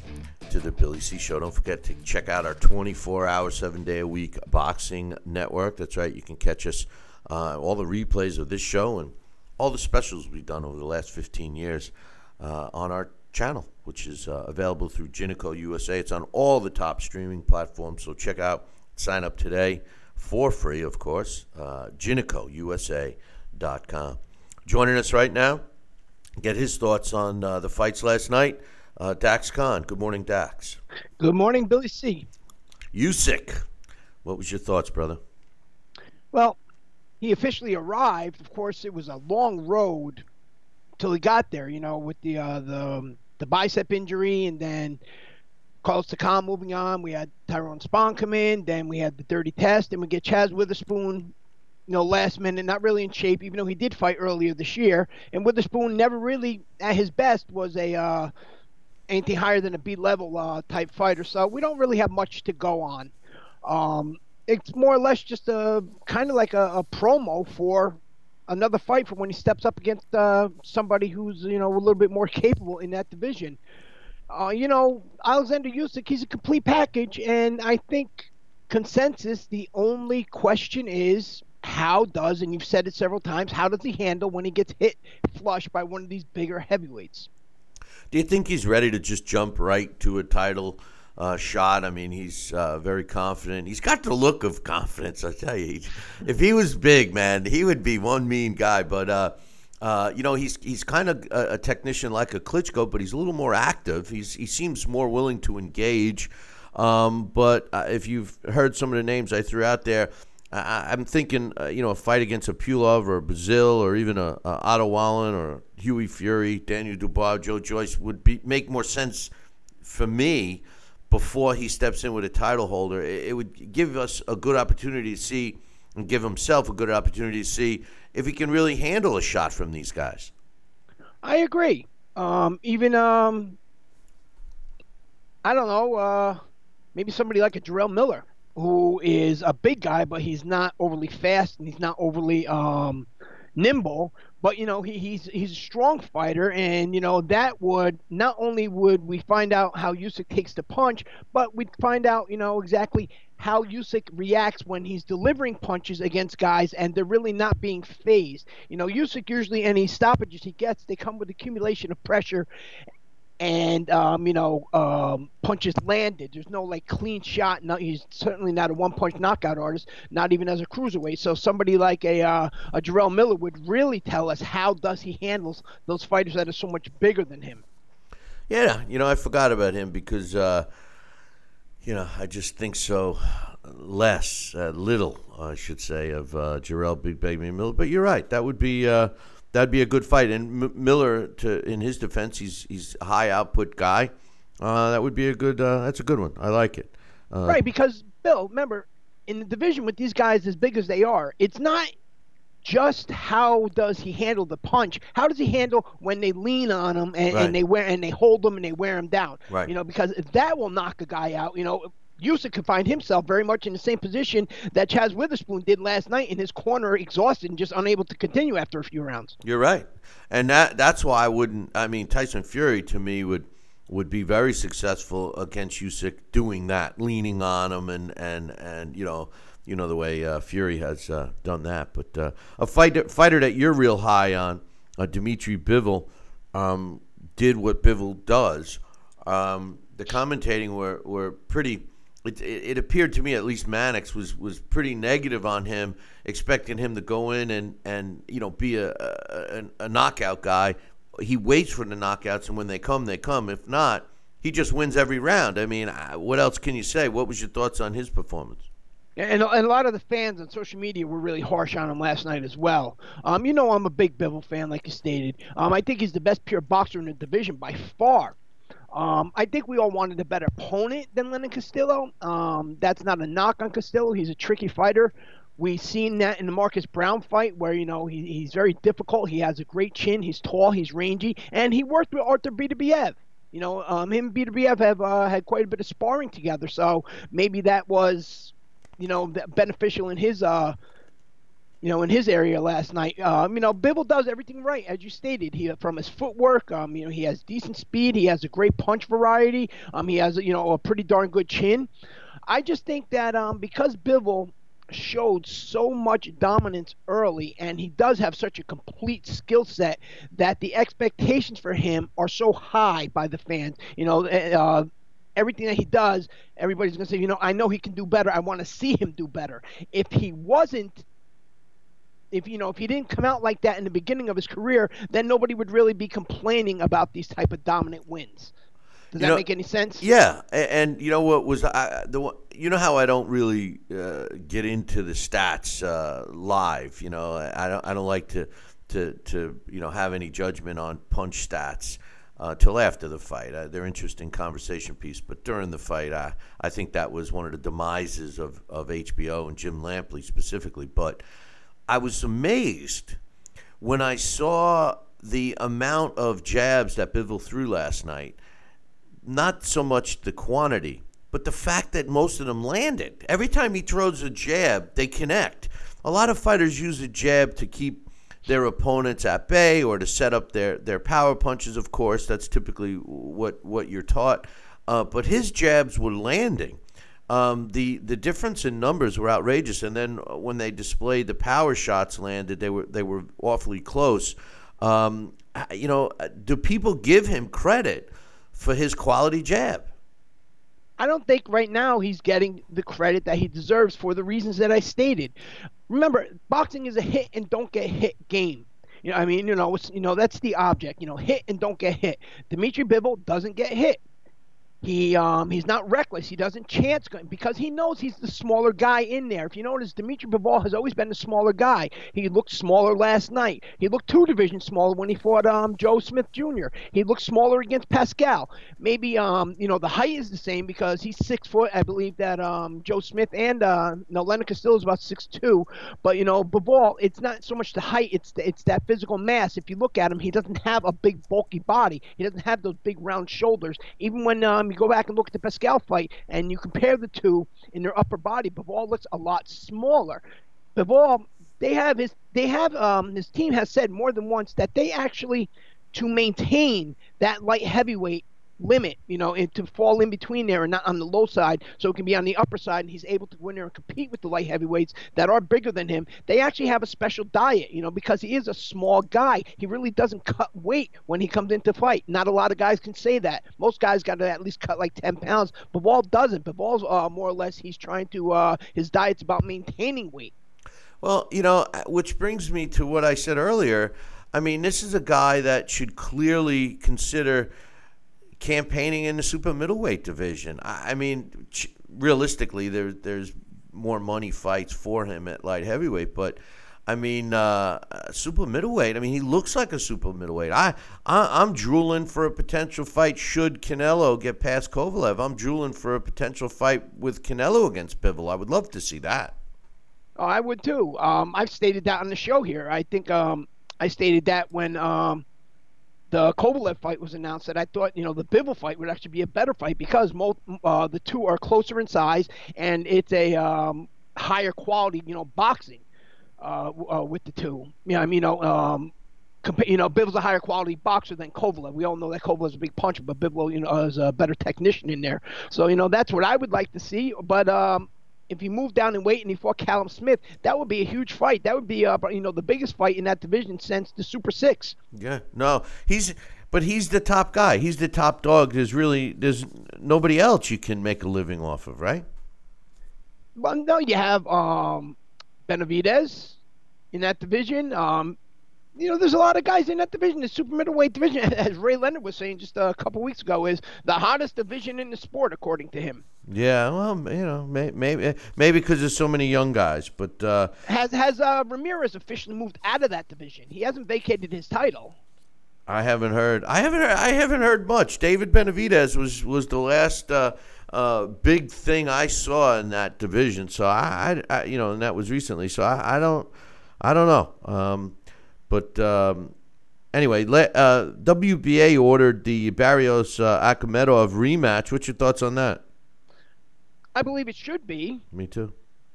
to the Billy C Show. Don't forget to check out our 24 hour, seven day a week boxing network. That's right, you can catch us uh, all the replays of this show and all the specials we've done over the last 15 years uh, on our channel, which is uh, available through Ginico USA. It's on all the top streaming platforms. So check out, sign up today for free, of course, uh, GinicoUSA.com. Joining us right now, get his thoughts on uh, the fights last night. Uh, Dax Khan. Good morning, Dax. Good morning, Billy C. Usyk. What was your thoughts, brother? Well, he officially arrived. Of course, it was a long road till he got there. You know, with the uh, the um, the bicep injury, and then Carlos Takam moving on. We had Tyrone Spong come in. Then we had the dirty test, and we get Chaz Witherspoon you know, last minute, not really in shape, even though he did fight earlier this year. And Witherspoon never really, at his best, was a uh, anything higher than a B level uh, type fighter. So we don't really have much to go on. Um, it's more or less just a kind of like a, a, promo for another fight for when he steps up against uh, somebody who's you know a little bit more capable in that division. Uh, you know, Alexander Usyk, he's a complete package, and I think consensus. The only question is how does, and you've said it several times, how does he handle when he gets hit flush by one of these bigger heavyweights? Do you think he's ready to just jump right to a title uh, shot? I mean, he's uh, very confident. He's got the look of confidence. I tell you, if he was big, man, he would be one mean guy. But uh, uh you know, he's he's kind of a, a, technician like a Klitschko, but he's a little more active. He's he seems more willing to engage. Um, but uh, if you've heard some of the names I threw out there, I, am thinking, uh, you know, a fight against a Pulev or a Breazeale or even a, a Otto Wallin or Hughie Fury, Daniel Dubois, Joe Joyce would be make more sense for me before he steps in with a title holder. It, it would give us a good opportunity to see and give himself a good opportunity to see if he can really handle a shot from these guys. I agree. Um, even um, I don't know, uh, maybe somebody like a Jarrell Miller who is a big guy, but he's not overly fast and he's not overly um, nimble. But you know, he, he's he's a strong fighter, and you know that would not only would we find out how Usyk takes the punch, but we'd find out you know exactly how Usyk reacts when he's delivering punches against guys and they're really not being phased. You know, Usyk usually any stoppages he gets, they come with accumulation of pressure and um, you know um, punches landed. There's no like clean shot. No, he's certainly not a one punch knockout artist, not even as a cruiserweight. So somebody like a uh, a Jarrell Miller would really tell us how does he handles those fighters that are so much bigger than him. Yeah, you know I forgot about him because uh, you know I just think so less, uh, little I should say of uh, Jarrell Big Baby Miller. But you're right, that would be uh, that'd be a good fight. And M- Miller, to in his defense, he's he's a high output guy. Uh, that would be a good. Uh, that's a good one. I like it. Uh, right, because Bill, remember, in the division with these guys as big as they are, it's not just how does he handle the punch. How does he handle when they lean on him and, right. and they wear and they hold him and they wear him down? Right. You know, because that will knock a guy out. You know, Usyk could find himself very much in the same position that Chaz Witherspoon did last night in his corner, exhausted and just unable to continue after a few rounds. You're right, and that that's why I wouldn't. I mean, Tyson Fury to me would would be very successful against Usyk doing that, leaning on him, and and and you know. You know the way uh, Fury has uh, done that, but uh, a fighter fighter that you're real high on, uh, Dimitri Bivol, um, did what Bivol does. Um, the commentating were, were pretty it, it, appeared to me, at least Mannix was was pretty negative on him, expecting him to go in and and you know be a a, a knockout guy. He waits for the knockouts, and when they come, they come. If not, he just wins every round. I mean, what else can you say? What was your thoughts on his performance? And, and a lot of the fans on social media were really harsh on him last night as well. Um, you know, I'm a big Bivol fan, like you stated. Um, I think he's the best pure boxer in the division by far. Um, I think we all wanted a better opponent than Lenin Castillo. Um, that's not a knock on Castillo. He's a tricky fighter. We've seen that in the Marcus Browne fight, where you know he, he's very difficult. He has a great chin. He's tall. He's rangy, and he worked with Arthur Beterbiev. You know, um, him and Beterbiev have uh, had quite a bit of sparring together, so maybe that was, you know, beneficial in his uh, you know, in his area last night. Um, you know, Bivol does everything right, as you stated. He from his footwork, um, you know, he has decent speed. He has a great punch variety. Um, he has, you know, a pretty darn good chin. I just think that um, because Bivol showed so much dominance early and he does have such a complete skill set that the expectations for him are so high by the fans you know eh, uh, everything that he does everybody's going to say you know i know he can do better i want to see him do better if he wasn't if you know if he didn't come out like that in the beginning of his career, then nobody would really be complaining about these type of dominant wins. Does You that know, make any sense? Yeah, a- and, you know what was I, the one- you know how I don't really uh, get into the stats uh, live. You know, I don't I don't like to to to you know have any judgment on punch stats. Uh, till after the fight, uh, they're interesting conversation piece. But during the fight, I I think that was one of the demises of, of HBO and Jim Lampley specifically. But I was amazed when I saw the amount of jabs that Bivol threw last night not so much the quantity, but the fact that most of them landed. Every time he throws a jab, they connect. A lot of fighters use a jab to keep their opponents at bay or to set up their, their power punches, of course. That's typically what, what you're taught. Uh, but his jabs were landing. Um, the the difference in numbers were outrageous, and then when they displayed the power shots landed, they were they were awfully close. Um, you know, do people give him credit for his quality jab? I don't think right now he's getting the credit that he deserves for the reasons that I stated. Remember, boxing is a hit and don't get hit game. You know, I mean, you know, you know that's the object. You know, hit and don't get hit. Dimitri Bivol doesn't get hit. He um he's not reckless. He doesn't chance going because he knows he's the smaller guy in there. If you notice, Dimitri Bivol has always been the smaller guy. He looked smaller last night. He looked two divisions smaller when he fought um Joe Smith Jr. He looked smaller against Pascal. Maybe um you know the height is the same because he's six foot. I believe that um Joe Smith and uh no Castillo is about six two. But you know Bivol, it's not so much the height. It's the, it's that physical mass. If you look at him, he doesn't have a big bulky body. He doesn't have those big round shoulders. Even when um you go back and look at the Pascal fight and you compare the two in their upper body, Bivol looks a lot smaller. Bivol, they have his they have um his team has said more than once that they actually to maintain that light heavyweight limit, you know, and to fall in between there and not on the low side, so it can be on the upper side, and he's able to go in there and compete with the light heavyweights that are bigger than him. They actually have a special diet, you know, because he is a small guy. He really doesn't cut weight when he comes into fight. Not a lot of guys can say that. Most guys got to at least cut like 10 pounds. Bivol doesn't. Bivol's uh, more or less he's trying to uh, his diet's about maintaining weight. Well, you know, which brings me to what I said earlier. I mean, this is a guy that should clearly consider campaigning in the super middleweight division. I, I mean, ch- realistically, there, there's more money fights for him at light heavyweight, but. I mean, uh, uh, super middleweight. I mean, he looks like a super middleweight. I, I, I'm drooling for a potential fight should Canelo get past Kovalev. I'm drooling for a potential fight with Canelo against Bivol. I would love to see that. Oh, I would too. Um, I've stated that on the show here. I think um, I stated that when um, the Kovalev fight was announced that I thought you know the Bivol fight would actually be a better fight because uh, the two are closer in size and it's a um, higher quality you know boxing uh, uh, with the two. Yeah, I mean you know. Um, compa- you know, Bivol's a higher quality boxer than Kovalev. We all know that Kovalev's a big puncher, but Bivol, you know, is a better technician in there. So, you know, that's what I would like to see. But um, if he moved down in weight and he fought Callum Smith, that would be a huge fight. That would be, uh, you know, the biggest fight in that division since the Super Six. Yeah, no, he's but he's the top guy. He's the top dog. There's really there's nobody else you can make a living off of, right? Well, no, you have um, Benavidez in that division. Um, you know, there's a lot of guys in that division. The super middleweight division, as Ray Leonard was saying just a couple weeks ago, is the hottest division in the sport, according to him. Yeah, well, you know, may, maybe maybe because there's so many young guys, but uh, Has has uh, Ramirez officially moved out of that division? He hasn't vacated his title. I haven't heard. I haven't. Heard, I haven't heard much. David Benavidez was was the last uh, uh, big thing I saw in that division. So I, I, I you know, and that was recently. So I, I don't, I don't know. Um, but um, anyway, let, uh, WBA ordered the Barrios uh, Akhmedov rematch. What's your thoughts on that? I believe it should be. Me too.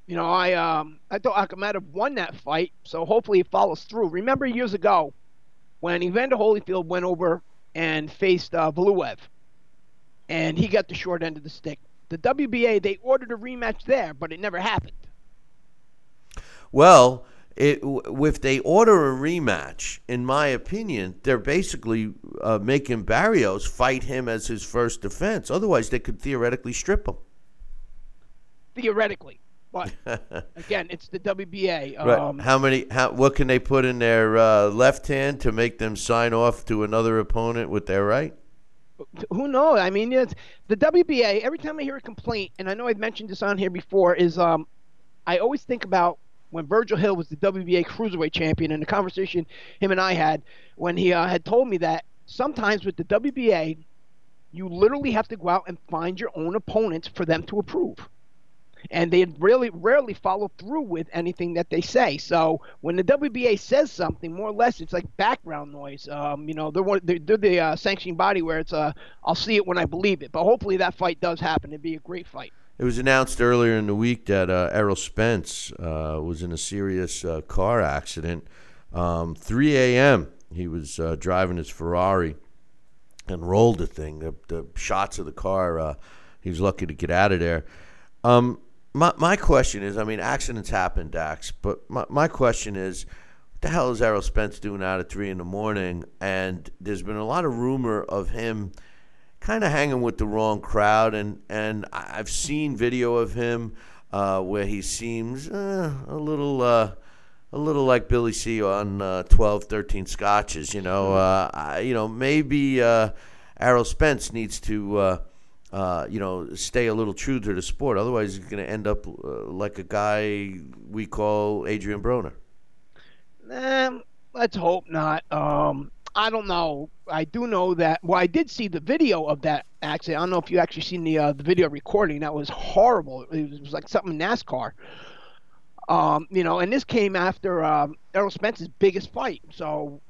You know, I um I thought Akhmedov won that fight, so hopefully it follows through. Remember years ago when Evander Holyfield went over and faced uh, Valuev, and he got the short end of the stick. The WBA they ordered a rematch there, but it never happened. Well, it, if they order a rematch, in my opinion, they're basically uh, making Barrios fight him as his first defense. Otherwise, they could theoretically strip him. Theoretically, but again, it's the WBA. Right. Um, how many? How, what can they put in their uh, left hand to make them sign off to another opponent with their right? who knows? I mean, it's the WBA. Every time I hear a complaint, and I know I've mentioned this on here before, is um, I always think about when Virgil Hill was the WBA Cruiserweight Champion, and the conversation him and I had when he uh, had told me that sometimes with the WBA, you literally have to go out and find your own opponents for them to approve and they really rarely follow through with anything that they say. So when the WBA says something, more or less, it's like background noise. Um, you know, they're one, they're, they're the uh, sanctioning body where it's uh, I'll see it when I believe it. But hopefully that fight does happen. It'd be a great fight. It was announced earlier in the week that uh, Errol Spence uh, was in a serious uh, car accident. Um, 3 a.m. He was uh, driving his Ferrari and rolled the thing. The, the shots of the car. Uh, he was lucky to get out of there. Um, my my question is, I mean, accidents happen, Dax, but my my question is, what the hell is Errol Spence doing out at three in the morning? And there's been a lot of rumor of him kind of hanging with the wrong crowd, and and I've seen video of him uh, where he seems uh, a little. Uh, a little like Billy C on uh, 12, 13 scotches, you know. Uh, I, you know, maybe uh, Errol Spence needs to uh, uh, you know, stay a little true to the sport. Otherwise, he's going to end up uh, like a guy we call Adrian Broner. Um, let's hope not. Um, I don't know. I do know that. Well, I did see the video of that accident. I don't know if you actually seen the uh, the video recording. That was horrible. It was, it was like something NASCAR. Um, you know, and this came after um, Errol Spence's biggest fight. So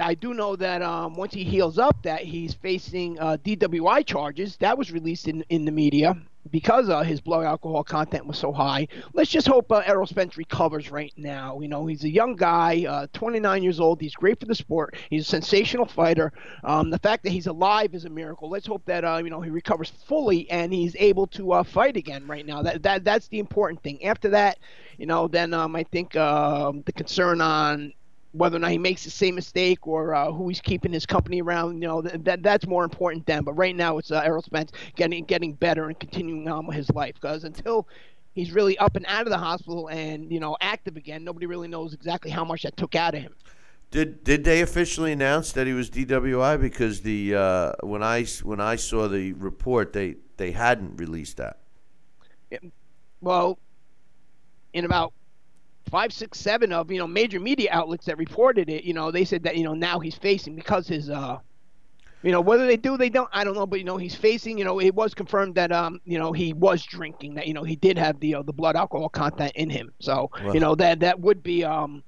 I do know that um, once he heals up, that he's facing uh, DWI charges. That was released in in the media because uh, his blood alcohol content was so high. Let's just hope uh, Errol Spence recovers right now. You know, he's a young guy, uh, 29 years old. He's great for the sport. He's a sensational fighter. Um, the fact that he's alive is a miracle. Let's hope that uh, you know he recovers fully and he's able to uh, fight again right now. That that that's the important thing. After that, you know, then um, I think um, the concern on whether or not he makes the same mistake or uh, who he's keeping his company around, you know, that that's more important then. But right now, it's uh, Errol Spence getting getting better and continuing on with his life. Because until he's really up and out of the hospital and you know active again, nobody really knows exactly how much that took out of him. Did did they officially announce that he was DWI? Because the uh, when I when I saw the report, they they hadn't released that. Well, in about five, six, seven of you know major media outlets that reported it. You know, they said that you know now he's facing because his uh, you know whether they do they don't I don't know, but you know he's facing. You know, it was confirmed that um you know he was drinking that you know he did have the uh, the blood alcohol content in him. So well, you know that that would be um.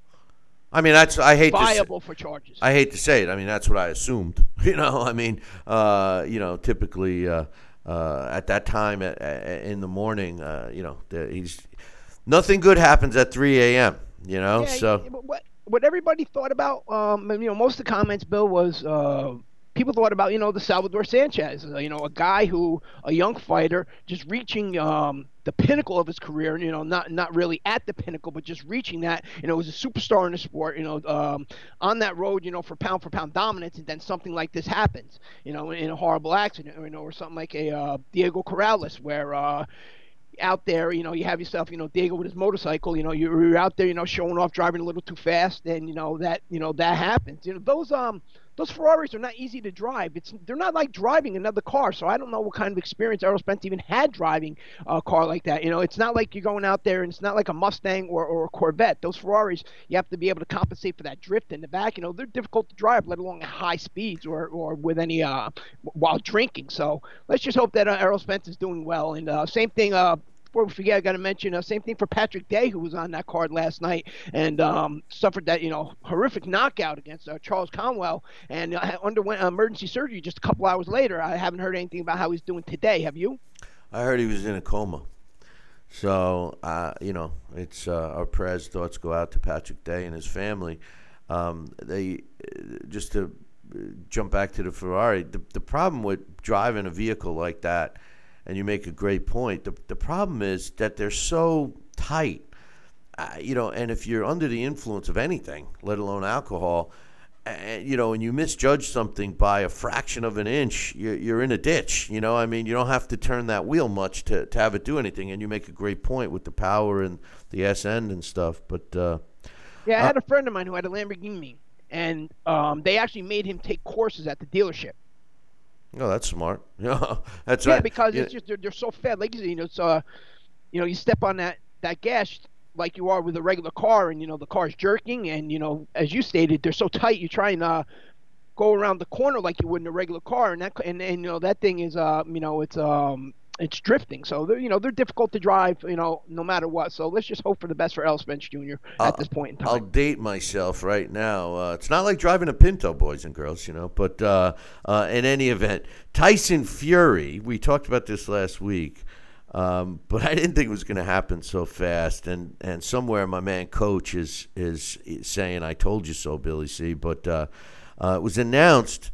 I mean, that's I hate viable to say, for charges. I hate to say it. I mean, that's what I assumed. You know, I mean, uh, you know, typically uh, uh, at that time at, at, in the morning, uh, you know, he's nothing good happens at 3 a.m. You know, yeah, so what what everybody thought about, um, you know, most of the comments, Bill, was uh, people thought about, you know, the Salvador Sanchez, uh, you know, a guy who, a young fighter, just reaching um, the pinnacle of his career, you know, not not really at the pinnacle, but just reaching that, you know, was a superstar in the sport, you know, um, on that road, you know, for pound for pound dominance, and then something like this happens, you know, in a horrible accident, or, you know, or something like a uh, Diego Corrales, where uh, out there, you know, you have yourself, you know, Diego with his motorcycle, you know, you're, out there, you know, showing off, driving a little too fast, and you know that, you know, that happens. You know, those um, those Ferraris are not easy to drive. It's they're not like driving another car. So I don't know what kind of experience Errol Spence even had driving a car like that. You know, it's not like you're going out there and it's not like a Mustang or, or a Corvette. Those Ferraris, you have to be able to compensate for that drift in the back. You know, they're difficult to drive, let alone at high speeds or, or with any uh while drinking. So let's just hope that uh, Errol Spence is doing well. And uh, same thing. Uh, before we forget, I got to mention uh, same thing for Patrick Day, who was on that card last night and um, suffered that you know horrific knockout against uh, Charles Conwell and uh, underwent emergency surgery just a couple hours later. I haven't heard anything about how he's doing today. Have you? I heard he was in a coma. So, uh, you know, it's uh, our prayers, thoughts go out to Patrick Day and his family. Um, they just to uh, jump back to the Ferrari. The, the problem with driving a vehicle like that, and you make a great point. The, the problem is that they're so tight, uh, you know. And if you're under the influence of anything, let alone alcohol, and you know, and you misjudge something by a fraction of an inch, you're, you're in a ditch. You know, I mean, you don't have to turn that wheel much to, to have it do anything. And you make a great point with the power and the S end and stuff. But uh, yeah, I had a friend of mine who had a Lamborghini, and um, they actually made him take courses at the dealership. Oh, that's smart. Yeah, that's yeah, right. because Yeah. it's just they're, they're so fat. Like you know, it's uh, you know, you step on that that gas like you are with a regular car, and you know the car's jerking, and you know, as you stated, they're so tight. You try and uh, go around the corner like you would in a regular car, and that and, and you know that thing is uh, you know, it's um. It's drifting, so they're you know they're difficult to drive, you know, no matter what. So let's just hope for the best for Errol Spence Jr. at this point in time. I'll date myself right now. Uh, it's not like driving a Pinto, boys and girls, you know. But uh, uh, in any event, Tyson Fury. We talked about this last week, um, but I didn't think it was going to happen so fast. And and somewhere my man Coach is is saying, "I told you so, Billy C." But uh, uh, it was announced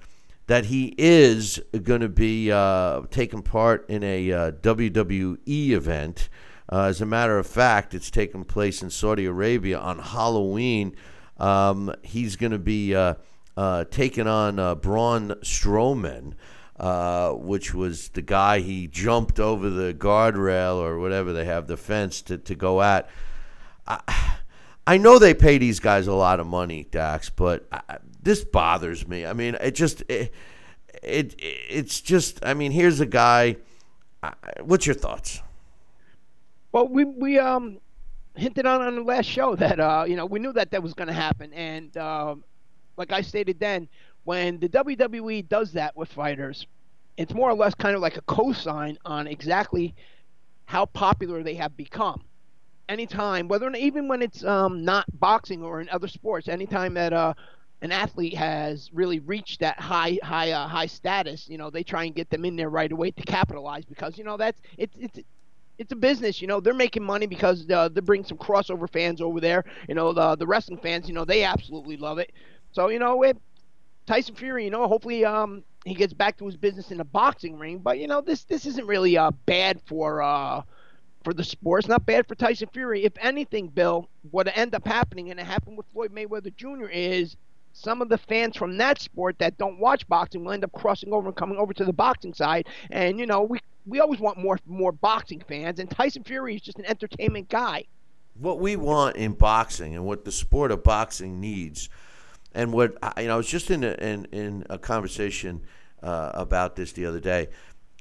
that he is going to be uh, taking part in a uh, WWE event. Uh, as a matter of fact, it's taking place in Saudi Arabia on Halloween. Um, he's going to be uh, uh, taking on uh, Braun Strowman, which was the guy he jumped over the guardrail or whatever they have, the fence to, to go at. I, I know they pay these guys a lot of money, Dax, but this bothers me. I mean, it just it, it it's just. I mean, here's a guy. What's your thoughts? Well, we we um hinted on on the last show that uh you know we knew that that was going to happen, and um, like I stated then, when the WWE does that with fighters, it's more or less kind of like a cosign on exactly how popular they have become. Anytime, whether even when it's um not boxing or in other sports, anytime that uh an athlete has really reached that high high uh, high status, you know, they try and get them in there right away to capitalize because you know that's it's it's it's a business, you know. They're making money because uh, they bring some crossover fans over there. You know, the the wrestling fans, you know, they absolutely love it. So you know, it, Tyson Fury, you know, hopefully um he gets back to his business in the boxing ring. But you know, this this isn't really uh bad for uh for the sport. It's not bad for Tyson Fury. If anything, Bill, what end up happening, and it happened with Floyd Mayweather Jr. is some of the fans from that sport that don't watch boxing will end up crossing over and coming over to the boxing side. And you know, we we always want more more boxing fans, and Tyson Fury is just an entertainment guy. what we want in boxing and what the sport of boxing needs, and what you know, I was just in a, in, in a conversation uh, about this the other day.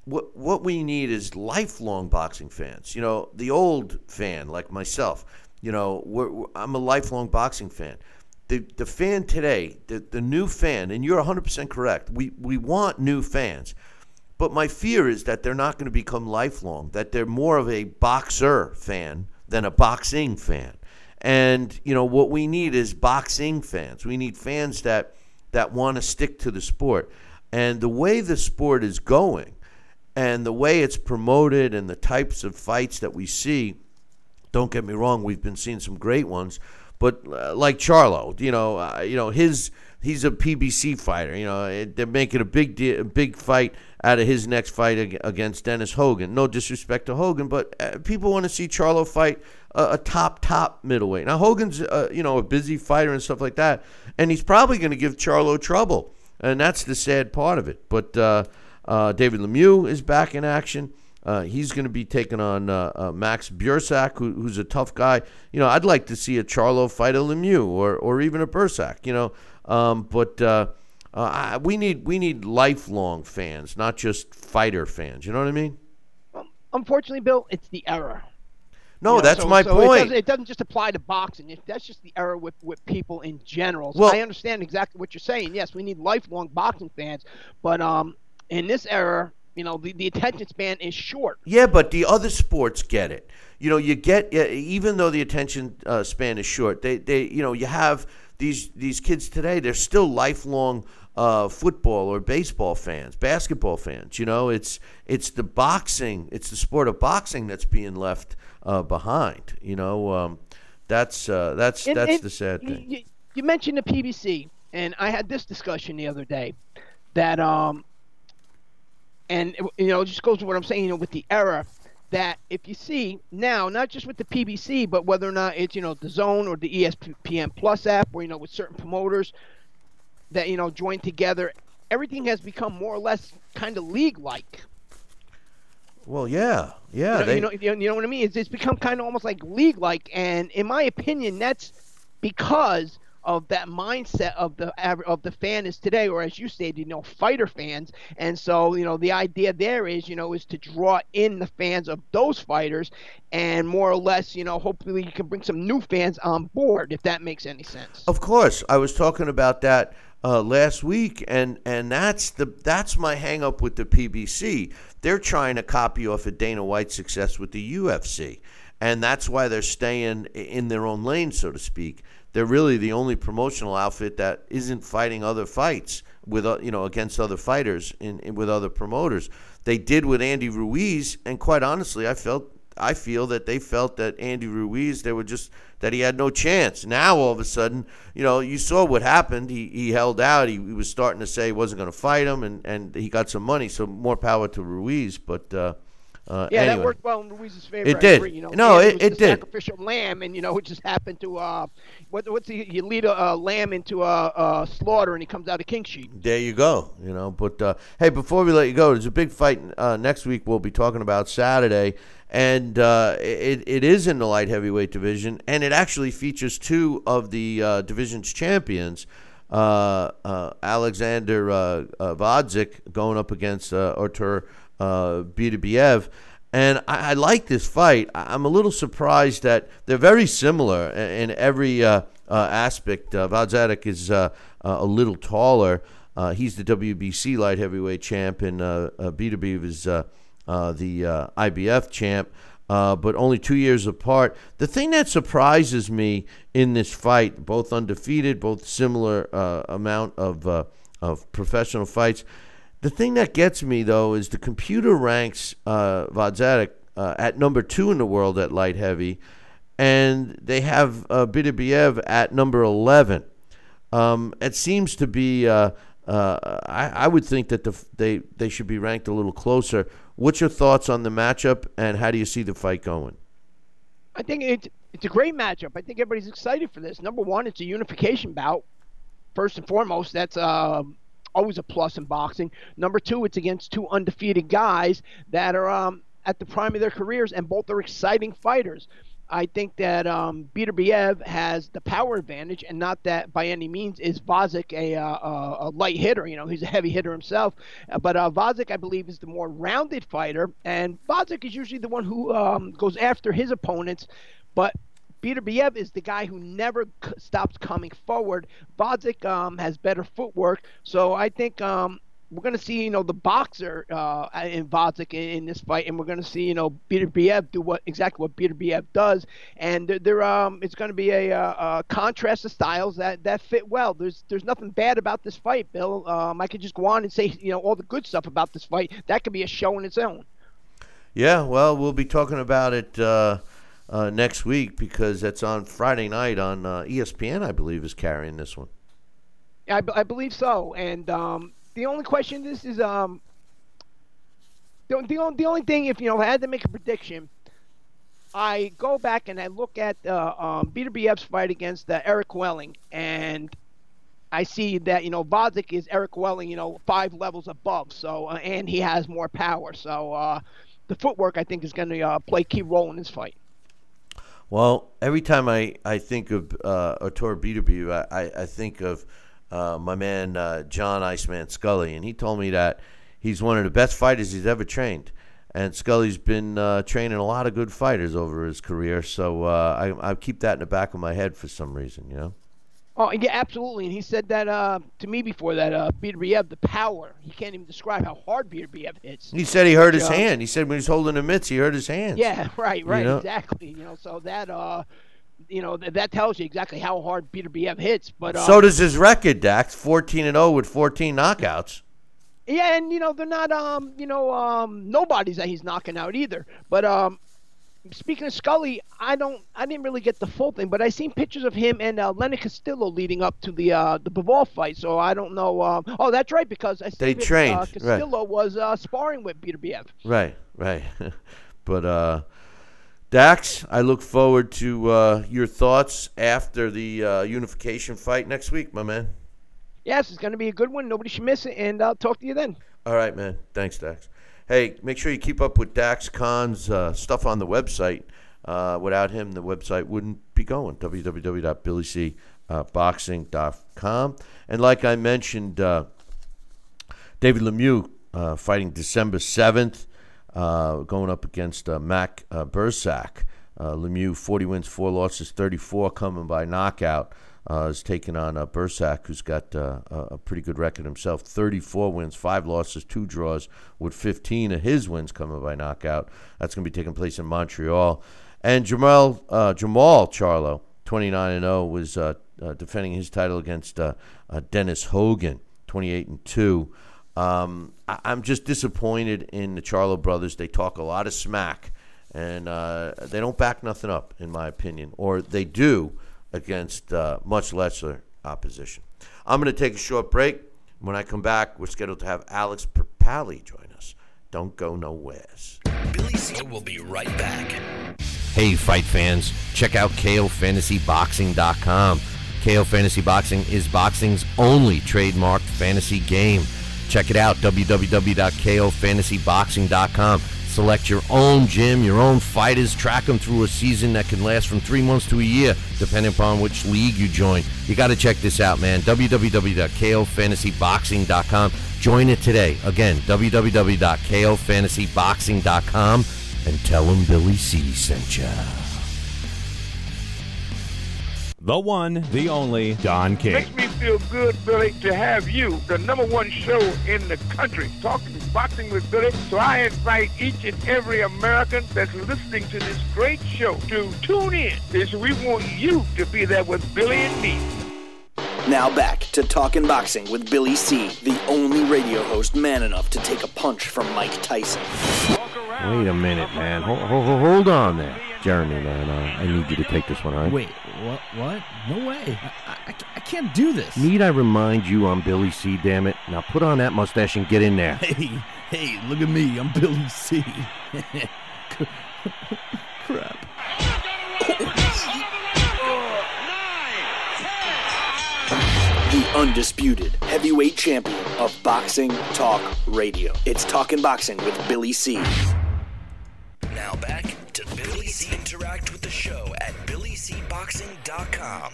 What what we need is lifelong boxing fans. You know, the old fan like myself. You know, we're, we're- I'm a lifelong boxing fan. The the fan today, the the new fan, and you're 100 percent correct. We we want new fans. But my fear is that they're not going to become lifelong, that they're more of a boxer fan than a boxing fan. And, you know, what we need is boxing fans. We need fans that that want to stick to the sport. And the way the sport is going and the way it's promoted and the types of fights that we see, don't get me wrong, we've been seeing some great ones, but uh, like Charlo, you know, uh, you know his he's a PBC fighter. You know, it, they're making a big de- big fight out of his next fight ag- against Dennis Hogan. No disrespect to Hogan, but uh, people want to see Charlo fight a, a top top middleweight. Now Hogan's uh, you know a busy fighter and stuff like that, and he's probably going to give Charlo trouble, and that's the sad part of it. But uh, uh, David Lemieux is back in action. Uh, he's going to be taking on uh, uh, Max Bursak, who, who's a tough guy. You know, I'd like to see a Charlo fight a Lemieux or, or even a Bursak. You know, um, but uh, uh, I, we need we need lifelong fans, not just fighter fans. You know what I mean? Um, unfortunately, Bill, it's the error. No, You know, that's so- my so It point. doesn't, it doesn't just apply to boxing. It, that's just the error with, with people in general. So Well- I understand exactly what you're saying. Yes, we need lifelong boxing fans, but um, in this era, you know, the, the attention span is short. Yeah, but the other sports get it. You know, you get even though the attention uh, span is short. They, they, you know, you have these these kids today. They're still lifelong uh, football or baseball fans, basketball fans. You know, it's it's the boxing, it's the sport of boxing that's being left uh, behind. You know, um, that's uh, that's And- that's and the sad you- thing. You mentioned the PBC, and I had this discussion the other day that um, and you know, it just goes to what I'm saying, you know, with the era that if you see now, not just with the PBC, but whether or not it's you know the Zone or the ESPN Plus app, or you know with certain promoters that you know join together, everything has become more or less kind of league-like. Well, yeah, yeah. You know, they, you know, you know, you know what I mean? It's, it's become kind of almost like league-like, and in my opinion, that's because of that mindset of the of the fan is today, or as you stated, you know, fighter fans. And so, you know, the idea there is, you know, is to draw in the fans of those fighters, and more or less, you know, hopefully you can bring some new fans on board, if that makes any sense. Of course, I was talking about that uh, last week, and and that's the that's my hang up with the PBC. They're trying to copy off of Dana White's success with the UFC, and that's why they're staying in their own lane, so to speak. They're really the only promotional outfit that isn't fighting other fights with uh, you know against other fighters in, in with other promoters. They did with Andy Ruiz, and quite honestly, I felt I feel that they felt that Andy Ruiz, they were just that he had no chance. Now all of a sudden, you know, you saw what happened. He he held out. He, he was starting to say he wasn't going to fight him, and and he got some money. So more power to Ruiz. But uh, uh, Yeah, anyway. that worked well in Ruiz's favor. It did. agree, You know, No, it- it did. Sacrificial lamb, and you know, it just happened to uh, what, what's the, you lead a, a lamb into a, a slaughter, and he comes out a king sheep. There you go. You know, but uh, hey, before we let you go, there's a big fight uh, next week. We'll be talking about Saturday, and uh, it it is in the light heavyweight division, and it actually features two of the uh, division's champions. Uh, uh, Alexander uh, uh, Gvozdyk going up against uh, Artur uh, Beterbiev. And I, I like this fight. I'm a little surprised that they're very similar in, in every uh, uh, aspect. Uh, Gvozdyk is uh, uh, a little taller. Uh, he's the WBC light heavyweight champ, and uh, uh, is the IBF champ. But only two years apart. The thing that surprises me in this fight, both undefeated, both similar amount of of professional fights, the thing that gets me though is the computer ranks uh, uh, at number two in the world at light heavy, and they have uh, Beterbiev at number eleven. Um, it seems to be. Uh, uh, I, I would think that the, they they should be ranked a little closer. What's your thoughts on the matchup, and how do you see the fight going? I think it's it's a great matchup. I think everybody's excited for this. Number one, it's a unification bout. First and foremost, that's um, always a plus in boxing. Number two, it's against two undefeated guys that are um, at the prime of their careers, and both are exciting fighters. I think that um, Biev has the power advantage, and not that by any means is Gvozdyk a, uh, a, light hitter. You know, he's a heavy hitter himself. But uh, I believe, is the more rounded fighter, and Gvozdyk is usually the one who um, goes after his opponents. But Beterbiev is the guy who never c- stops coming forward. Gvozdyk um, has better footwork, so I think um, we're going to see, you know, the boxer uh, in Gvozdyk in, in this fight, and we're going to see, you know, Beterbiev do what exactly what Beterbiev does, and there, there um, it's going to be a, uh a contrast of styles that, that fit well. There's there's nothing bad about this fight, Bill. Um, I could just go on and say, you know, all the good stuff about this fight. That could be a show in its own. Yeah, well, we'll be talking about it uh, uh, next week because it's on Friday night on uh, ESPN. I believe is carrying this one. I, believe so. And um, the only question this is um, the, the, only, the only thing, if you know, I had to make a prediction, I go back and I look at uh, um, BF's fight against uh, Eric Welling, and I see that you know Gvozdyk is Eric Welling, you know, five levels above. So uh, and he has more power. So uh, the footwork, I think, is going to uh, play key role in this fight. Well, every time I, I think of uh, Beterbiev, I, I, I think of uh, my man uh, John Iceman Scully, and he told me that he's one of the best fighters he's ever trained. And Scully's been uh, training a lot of good fighters over his career, so uh, I, I keep that in the back of my head for some reason, you know. Oh yeah, absolutely. And he said that uh, to me before that uh, Beterbiev, the power. He can't even describe how hard Beterbiev hits. He said he hurt his hand. He said when he was holding the mitts, he hurt his hand. Yeah, right, right, know? exactly. You know, so that uh, you know th- that tells you exactly how hard Beterbiev hits. But uh, So does his record, Dax. 14 and 0 with 14 knockouts. yeah, and you know they're not um you know um nobodies that he's knocking out either. But um speaking of Scully, I don't I didn't really get the full thing, but I seen pictures of him and uh, Lenny Castillo leading up to the uh the Bivol fight. So I don't know. Um, oh, that's right because I They trained, Uh, right. Castillo was uh, sparring with Beterbiev. Right, right. but uh, Dax, I look forward to uh, your thoughts after the uh, unification fight next week, my man. Yes, it's going to be a good one. Nobody should miss it, and I'll talk to you then. All right, man. Thanks, Dax. Hey, make sure you keep up with Dax Khan's uh, stuff on the website. Uh, without him, the website wouldn't be going. www.billycboxing.com. And like I mentioned, uh, David Lemieux uh, fighting December 7th, uh, going up against uh, Mac uh, Bursack. Uh, Lemieux, 40 wins, 4 losses, 34 coming by knockout. Uh, is taking on uh, who's got uh, a pretty good record himself. 34 wins, 5 losses, 2 draws, with 15 of his wins coming by knockout. That's going to be taking place in Montreal. And Jermall, uh, Jermall Charlo, 29 and 0, was uh, uh, defending his title against Dennis Hogan, 28 and 2. Um, I- I'm just disappointed in the Charlo brothers. They talk a lot of smack, and they don't back nothing up, in my opinion, or they do against uh, much lesser opposition. I'm going to take a short break. When I come back, we're scheduled to have Alex Perpali join us. Don't go nowhere. Billy C will be right back. Hey, fight fans, check out KOFantasyBoxing.com. KO Fantasy Boxing is boxing's only trademarked fantasy game. Check it out, www.kofantasyboxing.com. Select your own gym, your own fighters, track them through a season that can last from three months to a year, depending upon which league you join. You got to check this out, man. www.kofantasyboxing.com. Join it today. Again, www.kofantasyboxing.com and tell them Billy C sent ya. The one, the only Don King. Makes me feel good, Billy, to have you, the number one show in the country, talking boxing with Billy. So I invite each and every American that's listening to this great show to tune in. Because we want you to be there with Billy and me. Now back to Talking Boxing with Billy C, the only radio host man enough to take a punch from Mike Tyson. Wait a minute, man. Hold, hold, hold on there. Jeremy, man, uh, I need you to take this one, all right? Wait, what? What? No way. I, I, I can't do this. Need I remind you I'm Billy C, damn it? Now put on that mustache and get in there. Hey, hey, look at me. I'm Billy C. Crap. The undisputed heavyweight champion of boxing talk radio. It's Talking Boxing with Billy C. Now back to Billy C. Interact with the show at BillyCBoxing.com.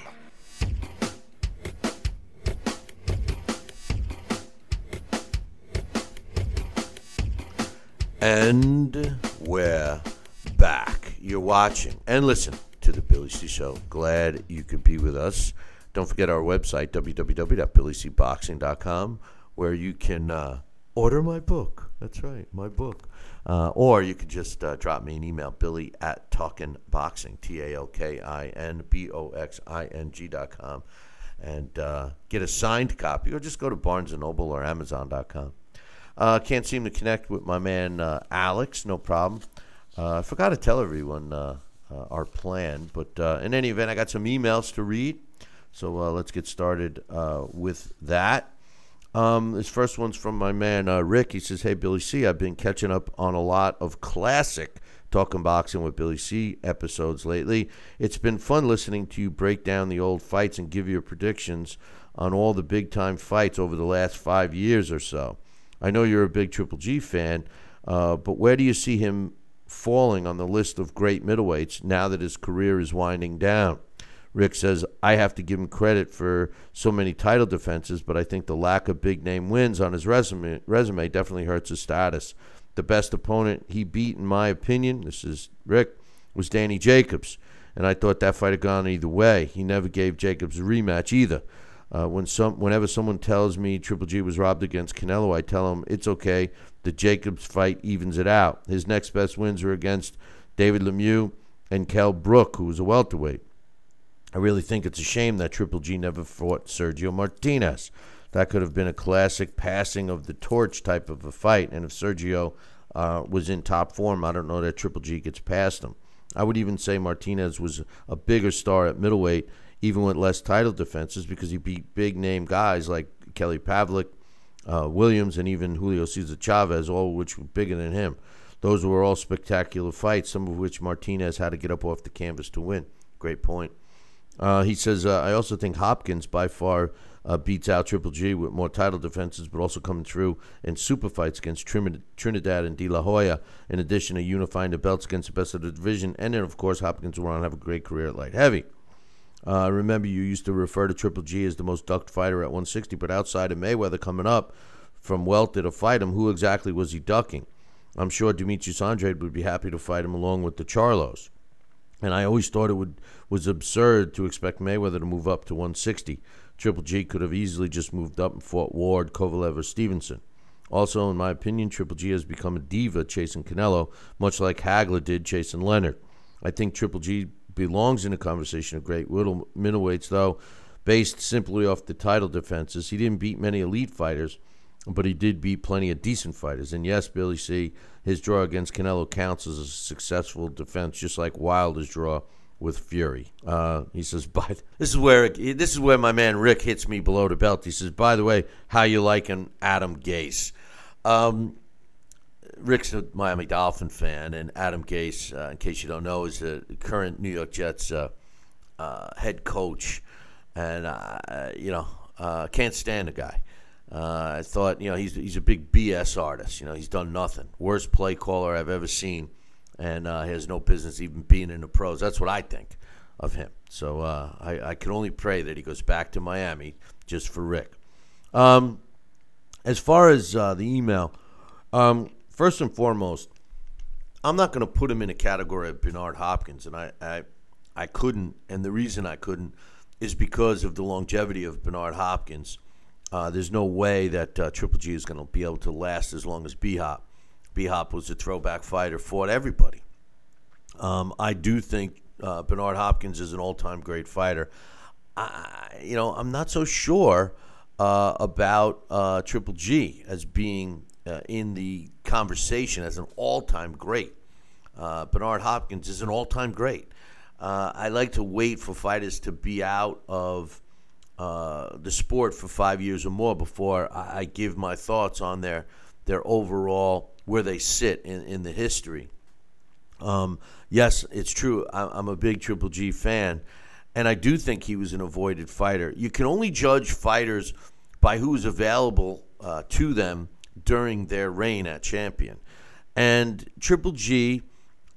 And we're back. You're watching and listen to the Billy C Show. Glad you could be with us. Don't forget our website, www.billycboxing.com, where you can uh, order my book. That's right, my book. Uh, or you could just uh, drop me an email, billy at talkinboxing, T A L K I N B O X I N G dot com, and uh, get a signed copy, or just go to Barnes & Noble or Amazon.com. Uh, can't seem to connect with my man uh, Alex. No problem. Uh, I forgot to tell everyone uh, our plan, but in any event, I got some emails to read. So let's get started with that. Um, this first one's from my man uh, Rick. He says, "Hey Billy C, I've been catching up on a lot of classic Talking Boxing with Billy C episodes lately. It's been fun listening to you break down the old fights and give your predictions on all the big time fights over the last five years or so. I know you're a big Triple G fan, uh, but where do you see him falling on the list of great middleweights now that his career is winding down?" Rick says, I have to give him credit for so many title defenses, but I think the lack of big name wins on his resume, resume definitely hurts his status. The best opponent he beat, in my opinion, this is Rick, was Danny Jacobs. And I thought that fight had gone either way. He never gave Jacobs a rematch either. Uh, when some, whenever someone tells me Triple G was robbed against Canelo, I tell them it's okay. The Jacobs fight evens it out. His next best wins are against David Lemieux and Kel Brook, who was a welterweight. I really think it's a shame that Triple G never fought Sergio Martinez. That could have been a classic passing of the torch type of a fight. And if Sergio uh, was in top form, I don't know that Triple G gets past him. I would even say Martinez was a bigger star at middleweight, even with less title defenses, because he beat big name guys like Kelly Pavlik, uh, Williams, and even Julio Cesar Chavez, all which were bigger than him. Those were all spectacular fights, some of which Martinez had to get up off the canvas to win. Great point. Uh, he says, uh, I also think Hopkins by far uh, beats out Triple G with more title defenses, but also coming through in super fights against Trinidad and De La Hoya, in addition to unifying the belts against the best of the division. And then, of course, Hopkins will have a great career at light heavy. Uh, remember, you used to refer to Triple G as the most ducked fighter at 160, but outside of Mayweather coming up from welter to fight him, who exactly was he ducking? I'm sure Demetrius Andrade would be happy to fight him along with the Charlos. And I always thought it would was absurd to expect Mayweather to move up to 160. Triple G could have easily just moved up and fought Ward, Kovalev, or Stevenson. Also, in my opinion, Triple G has become a diva chasing Canelo, much like Hagler did chasing Leonard. I think Triple G belongs in a conversation of great middleweights, though, based simply off the title defenses. He didn't beat many elite fighters, but he did beat plenty of decent fighters. And yes, Billy C., his draw against Canelo counts as a successful defense, just like Wilder's draw with Fury. Uh, he says, "By this is where this is where my man Rick hits me below the belt." He says, "By the way, how you liking Adam Gase?" Um, Rick's a Miami Dolphin fan, and Adam Gase, uh, in case you don't know, is the current New York Jets uh, uh head coach, and uh, you know uh, can't stand the guy. I thought you know he's he's a big BS artist. You know he's done nothing. Worst play caller I've ever seen and uh, has no business even being in the pros. That's what I think of him. So uh, I, I, can only pray that he goes back to Miami just for Rick. Um, as far as uh, the email, um, first and foremost, I'm not going to put him in a category of Bernard Hopkins, and I, I, I couldn't. And the reason I couldn't is because of the longevity of Bernard Hopkins. Uh, there's no way that uh, Triple G is going to be able to last as long as B Hop. B Hop was a throwback fighter, fought everybody. Um, I do think uh, Bernard Hopkins is an all time great fighter. I, you know, I'm not so sure uh, about uh, Triple G as being uh, in the conversation as an all time great. Uh, Bernard Hopkins is an all time great. Uh, I like to wait for fighters to be out of the sport for five years or more before I, I give my thoughts on their their overall where they sit in, in the history. Um, yes, it's true. I'm a big Triple G fan, and I do think he was an avoided fighter. You can only judge fighters by who's available uh, to them during their reign at champion. And Triple G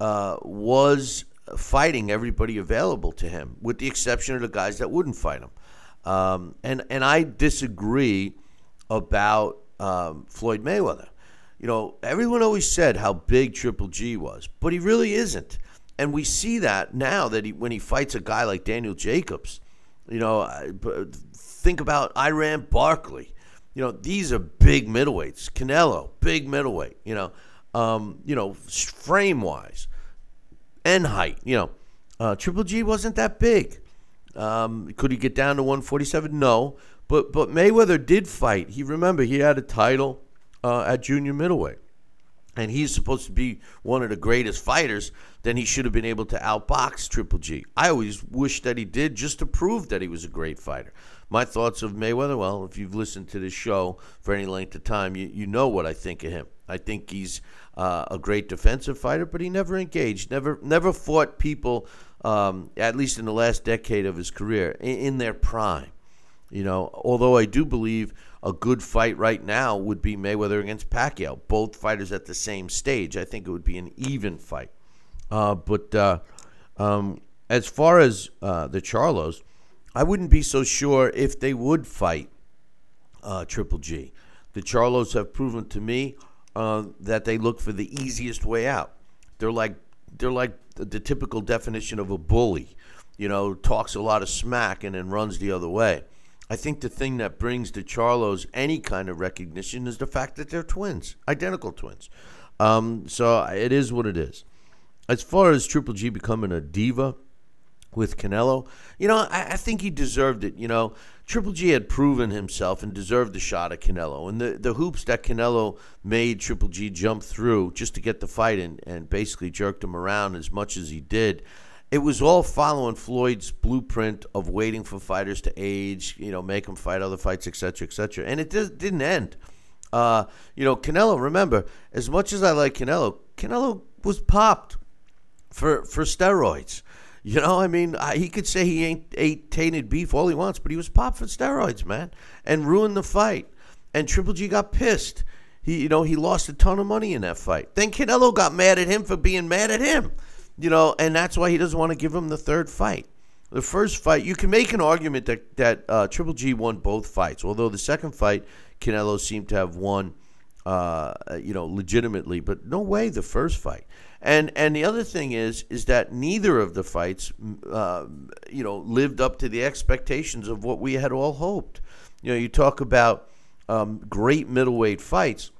uh, was fighting everybody available to him, with the exception of the guys that wouldn't fight him. Um, and and I disagree about um, Floyd Mayweather you know, everyone always said how big Triple G was, but he really isn't. And we see that now that he, when he fights a guy like Daniel Jacobs, you know, think about Iran Barkley. You know, these are big middleweights. Canelo, big middleweight. You know, um, you know, frame wise and height. You know, uh, Triple G wasn't that big. Um, could he get down to 147? No, but but Mayweather did fight. He remember he had a title uh, at junior middleweight. And he's supposed to be one of the greatest fighters, then he should have been able to outbox Triple G. I always wish that he did just to prove that he was a great fighter. My thoughts of Mayweather, well, if you've listened to this show for any length of time, you, you know what I think of him. I think he's uh, a great defensive fighter, but he never engaged, never never fought people, um, at least in the last decade of his career, in, in their prime. You know, although I do believe a good fight right now would be Mayweather against Pacquiao. Both fighters at the same stage. I think it would be an even fight. Uh, but uh, um, as far as uh, the Charlos, I wouldn't be so sure if they would fight uh, Triple G. The Charlos have proven to me uh, that they look for the easiest way out. They're like they're like the, the typical definition of a bully. You know, talks a lot of smack and then runs the other way. I think the thing that brings the Charlos any kind of recognition is the fact that they're twins, identical twins. Um, so it is what it is. As far as Triple G becoming a diva, with Canelo. You know, I, I think he deserved it. You know, Triple G had proven himself and deserved the shot at Canelo. And the, the hoops that Canelo made Triple G jump through just to get the fight and, and basically jerked him around as much as he did. It was all following Floyd's blueprint of waiting for fighters to age, you know, make them fight other fights, etc., etc. And it did, didn't end. Uh, you know, Canelo. Remember, as much as I like Canelo, Canelo was popped for for steroids. You know, I mean, I, he could say he ain't ate tainted beef all he wants, but he was popped for steroids, man, and ruined the fight. And Triple G got pissed. He, you know, he lost a ton of money in that fight. Then Canelo got mad at him for being mad at him. You know, and that's why he doesn't want to give him the third fight. The first fight, you can make an argument that that uh, Triple G won both fights, although the second fight Canelo seemed to have won, uh, you know, legitimately. But no way the first fight. And and the other thing is is that neither of the fights, uh, you know, lived up to the expectations of what we had all hoped. You know, you talk about um, great middleweight fights.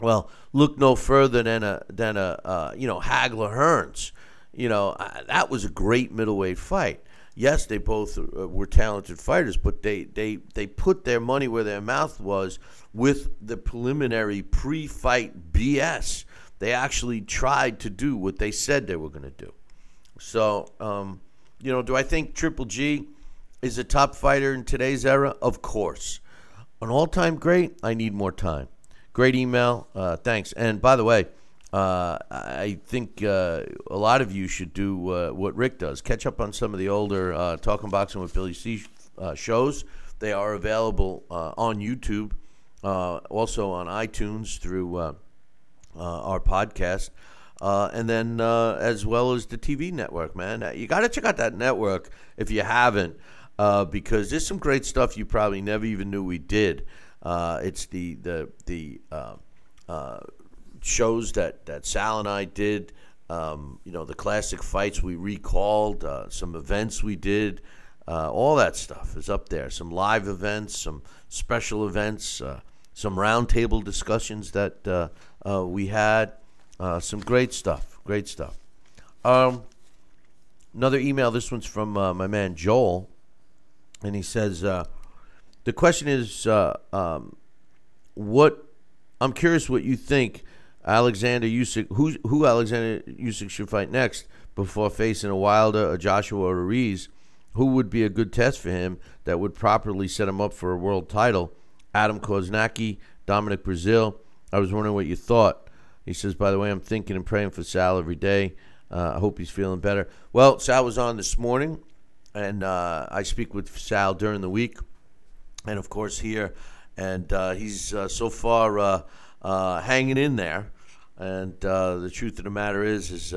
Well, look no further than a than a uh, you know Hagler Hearns. You know that was a great middleweight fight. Yes, they both uh, were talented fighters, but they, they, they put their money where their mouth was with the preliminary pre-fight BS they actually tried to do what they said they were going to do. So, um, you know, do I think Triple G is a top fighter in today's era? Of course. An all time great, I need more time. Great email. Uh, thanks. And by the way, uh, I think uh, a lot of you should do uh, what Rick does catch up on some of the older uh, Talking Boxing with Billy C uh, shows. They are available on YouTube, also on iTunes through uh, our podcast. Uh, and then uh, as well as the TV network, man. You got to check out that network if you haven't, uh, because there's some great stuff you probably never even knew we did. Uh, it's the the the uh, shows that that Sal and I did. Um, you know, the classic fights we recalled, some events we did. all that stuff is up there. Some live events, some special events, some roundtable discussions that uh, we had uh, some great stuff. Great stuff. Um, another email. This one's from uh, my man Joel, and he says uh, the question is uh, um, what. I'm curious what you think. Alexander Usyk, who who Alexander Usyk should fight next before facing a Wilder, a Joshua, or a Ruiz? Who would be a good test for him that would properly set him up for a world title? Adam Kownacki, Dominic Breazeale. I was wondering what you thought. He says, by the way, I'm thinking and praying for Sal every day. Uh, I hope he's feeling better. Well, Sal was on this morning, and uh, I speak with Sal during the week, and of course here, and uh, he's uh, so far uh, uh, hanging in there. And the truth of the matter is, is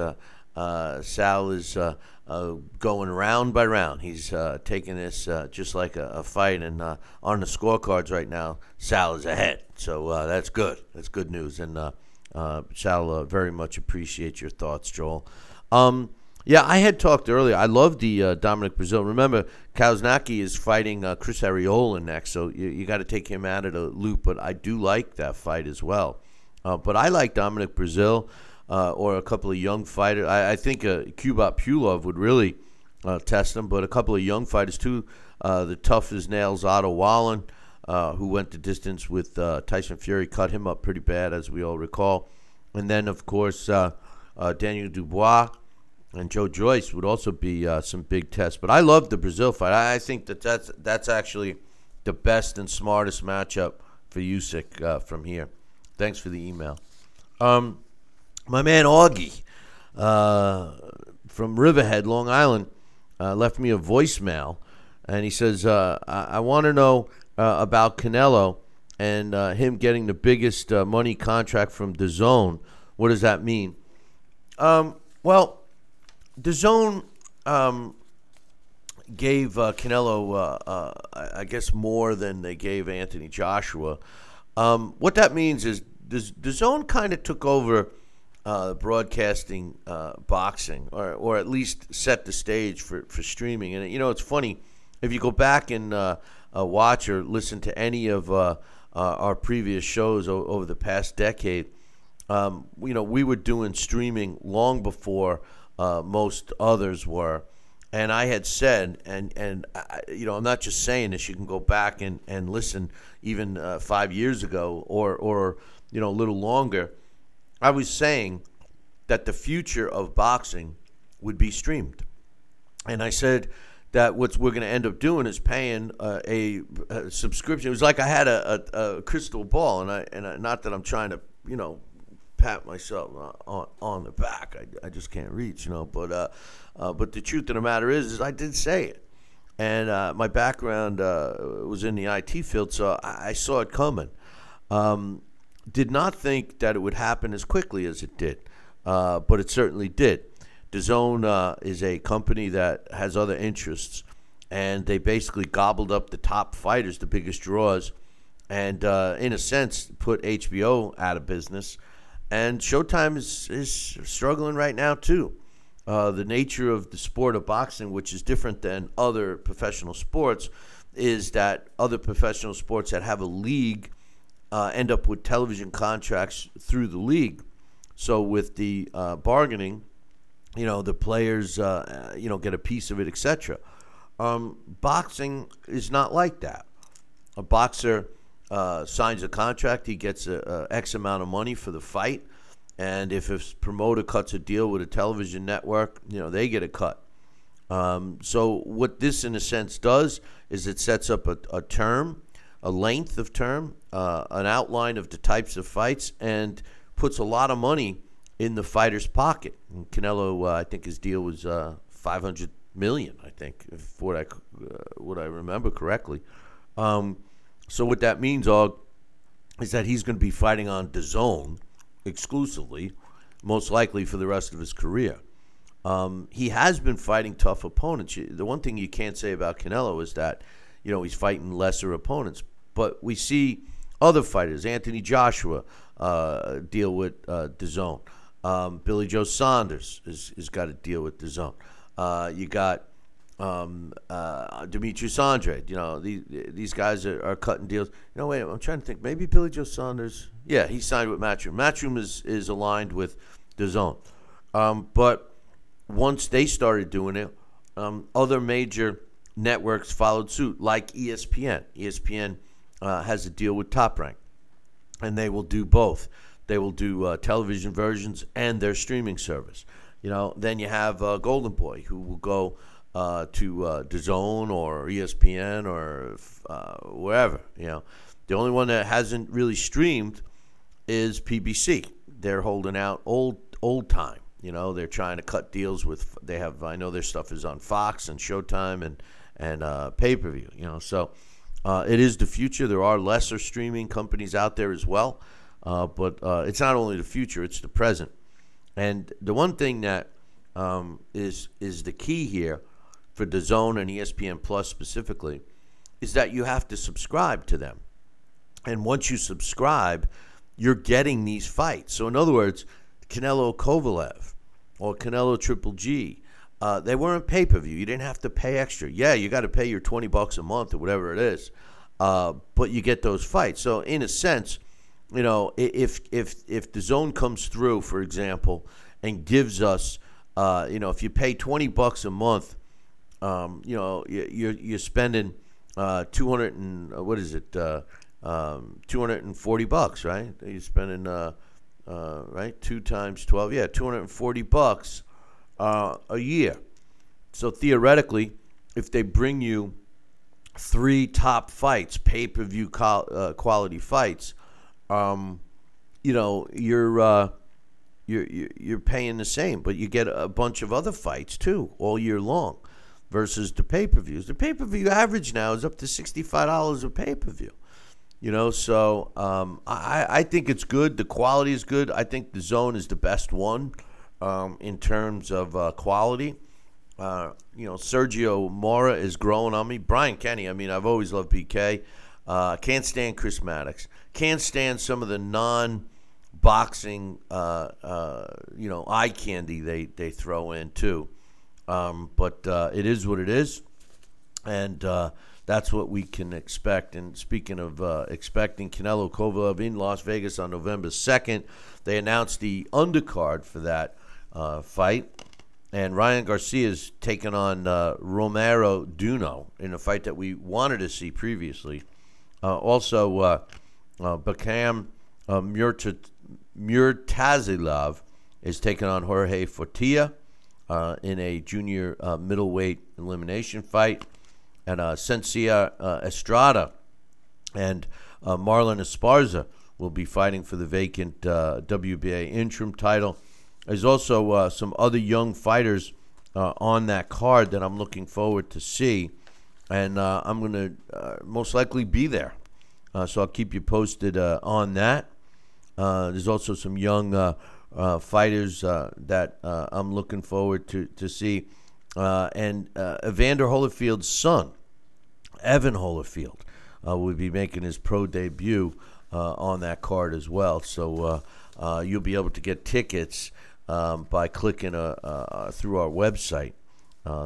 Sal is going round by round. He's taking this just like a, a fight, and on the scorecards right now, Sal is ahead. So uh, that's good. That's good news. And uh, uh, uh, very much appreciate your thoughts, Joel. Um, yeah, I had talked earlier. I love the uh, Dominic Breazeale. Remember, Kownacki is fighting uh, Chris Arreola next, so you, you got to take him out of the loop. But I do like that fight as well. Uh, but I like Dominic Breazeale uh, or a couple of young fighters. I, I think uh, Pulev would really uh, test him, but a couple of young fighters too. Uh, the tough as nails Otto Wallin, who went the distance with Tyson Fury, cut him up pretty bad, as we all recall. And then, of course, Daniel Dubois and Joe Joyce would also be uh, some big tests. But I love the Breazeale fight. I, think that that's, that's actually the best and smartest matchup for Usyk uh, from here. Thanks for the email. Um, my man Augie from Riverhead, Long Island, left me a voicemail. And he says, I, I want to know uh, about Canelo and uh, him getting the biggest uh, money contract from DAZN. What does that mean? Um, well, DAZN um, gave uh, Canelo, uh, uh, I guess, more than they gave Anthony Joshua. Um, what that means is DAZN kind of took over broadcasting boxing, or, or at least set the stage for, for streaming. And, you know, it's funny. If you go back and uh, watch or listen to any of uh, uh, our previous shows o- over the past decade, um, you know, we were doing streaming long before uh, most others were. And I had said, and and I, you know, I'm not just saying this. You can go back and, and listen, even uh, five years ago, or or you know, a little longer. I was saying that the future of boxing would be streamed, and I said that what we're going to end up doing is paying uh, a, a, subscription. It was like I had a, a, a crystal ball, and I and I, not that I'm trying to you know pat myself on, on the back. I, I just can't reach, you know. But uh, uh, but the truth of the matter is, is I did say it, and uh, my background uh, was in the IT field, so I, I saw it coming. Um, did not think that it would happen as quickly as it did, uh, but it certainly did. DAZN uh, is a company that has other interests, and they basically gobbled up the top fighters, the biggest draws, and uh, in a sense put HBO out of business. And Showtime is, is struggling right now too. Uh, the nature of the sport of boxing, which is different than other professional sports, is that other professional sports that have a league uh, end up with television contracts through the league. So with the uh, bargaining, you know the players, uh, you know, get a piece of it, etc. Um, boxing is not like that. A boxer uh, signs a contract, he gets a, a X amount of money for the fight, and if a promoter cuts a deal with a television network, you know they get a cut. Um, so what this, in a sense, does is it sets up a, a term, a length of term, uh, an outline of the types of fights, and puts a lot of money in the fighter's pocket. And Canelo, uh, I think his deal was uh, 500 million. I think, if what I uh, what I remember correctly. Um, so what that means, is that he's going to be fighting on DAZN exclusively, most likely for the rest of his career. Um, he has been fighting tough opponents. The one thing you can't say about Canelo is that, you know, he's fighting lesser opponents. But we see other fighters, Anthony Joshua, uh, deal with uh, DAZN. Um, Billy Joe Saunders has, has got to deal with DAZN. Uh, you got um, uh, Demetrius Andrade. You know, these these guys are, are, cutting deals. You know, wait, I'm trying to think. Maybe Billy Joe Saunders. Yeah, he signed with Matchroom. Matchroom is is aligned with DAZN. Um, but once they started doing it, um, other major networks followed suit, like ESPN. ESPN uh, has a deal with Top Rank, and they will do both. They will do uh, television versions and their streaming service. You know, then you have uh, Golden Boy, who will go uh, to uh, DAZN or ESPN or uh, wherever. You know, the only one that hasn't really streamed is PBC. They're holding out old old time. You know, they're trying to cut deals with. They have. I know their stuff is on Fox and Showtime and and uh, pay per view. You know, so uh, it is the future. There are lesser streaming companies out there as well, uh, but uh, it's not only the future; it's the present. And the one thing that um, is is the key here for DAZN and ESPN Plus specifically is that you have to subscribe to them. And once you subscribe, you're getting these fights. So, in other words, Canelo Kovalev or Canelo Triple G, uh, they weren't pay per view. You didn't have to pay extra. Yeah, you got to pay your 20 bucks a month or whatever it is, uh, but you get those fights. So, in a sense, you know, if if if DAZN comes through, for example, and gives us, uh, you know, if you pay 20 bucks a month um, you know, you're you're spending uh, two hundred and uh, what is it, uh, um, two hundred and forty bucks, right? You're spending uh, uh, right two times twelve, yeah, two hundred and forty bucks a year. So theoretically, if they bring you three top fights, pay per view co- quality fights, um, you know, you're you're you're paying the same, but you get a bunch of other fights too all year long versus the pay per views. The pay per view average now is up to $65 a pay per view. You know, so um, I, I think it's good. The quality is good. I think DAZN is the best one um, in terms of uh, quality. Uh, you know, Sergio Mora is growing on me. Brian Kenny, I mean, I've always loved BK. Uh, can't stand Chris Mannix. Can't stand some of the non boxing, uh, uh, you know, eye candy they, they throw in, too. Um, but uh, it is what it is, and uh, that's what we can expect. And speaking of uh, expecting Canelo Kovalev in Las Vegas on November 2nd, they announced the undercard for that uh, fight. and Ryan Garcia is taking on uh, Romero Duno in a fight that we wanted to see previously. Uh, also, uh, Bakhram Murtazaliev is taking on Jorge Fortea uh, in a junior uh, middleweight elimination fight. And uh, Seniesa uh, Estrada and uh, Marlen Esparza will be fighting for the vacant uh, WBA interim title. There's also uh, some other young fighters uh, on that card that I'm looking forward to see, and uh, I'm going to uh, most likely be there. Uh, so I'll keep you posted uh, on that. Uh, there's also some young uh, fighters uh, that uh, I'm looking forward to to see, uh, and uh, Evander Holyfield's son, Evan Holyfield, uh, will be making his pro debut on that card as well. So you'll be able to get tickets um, by clicking through our website.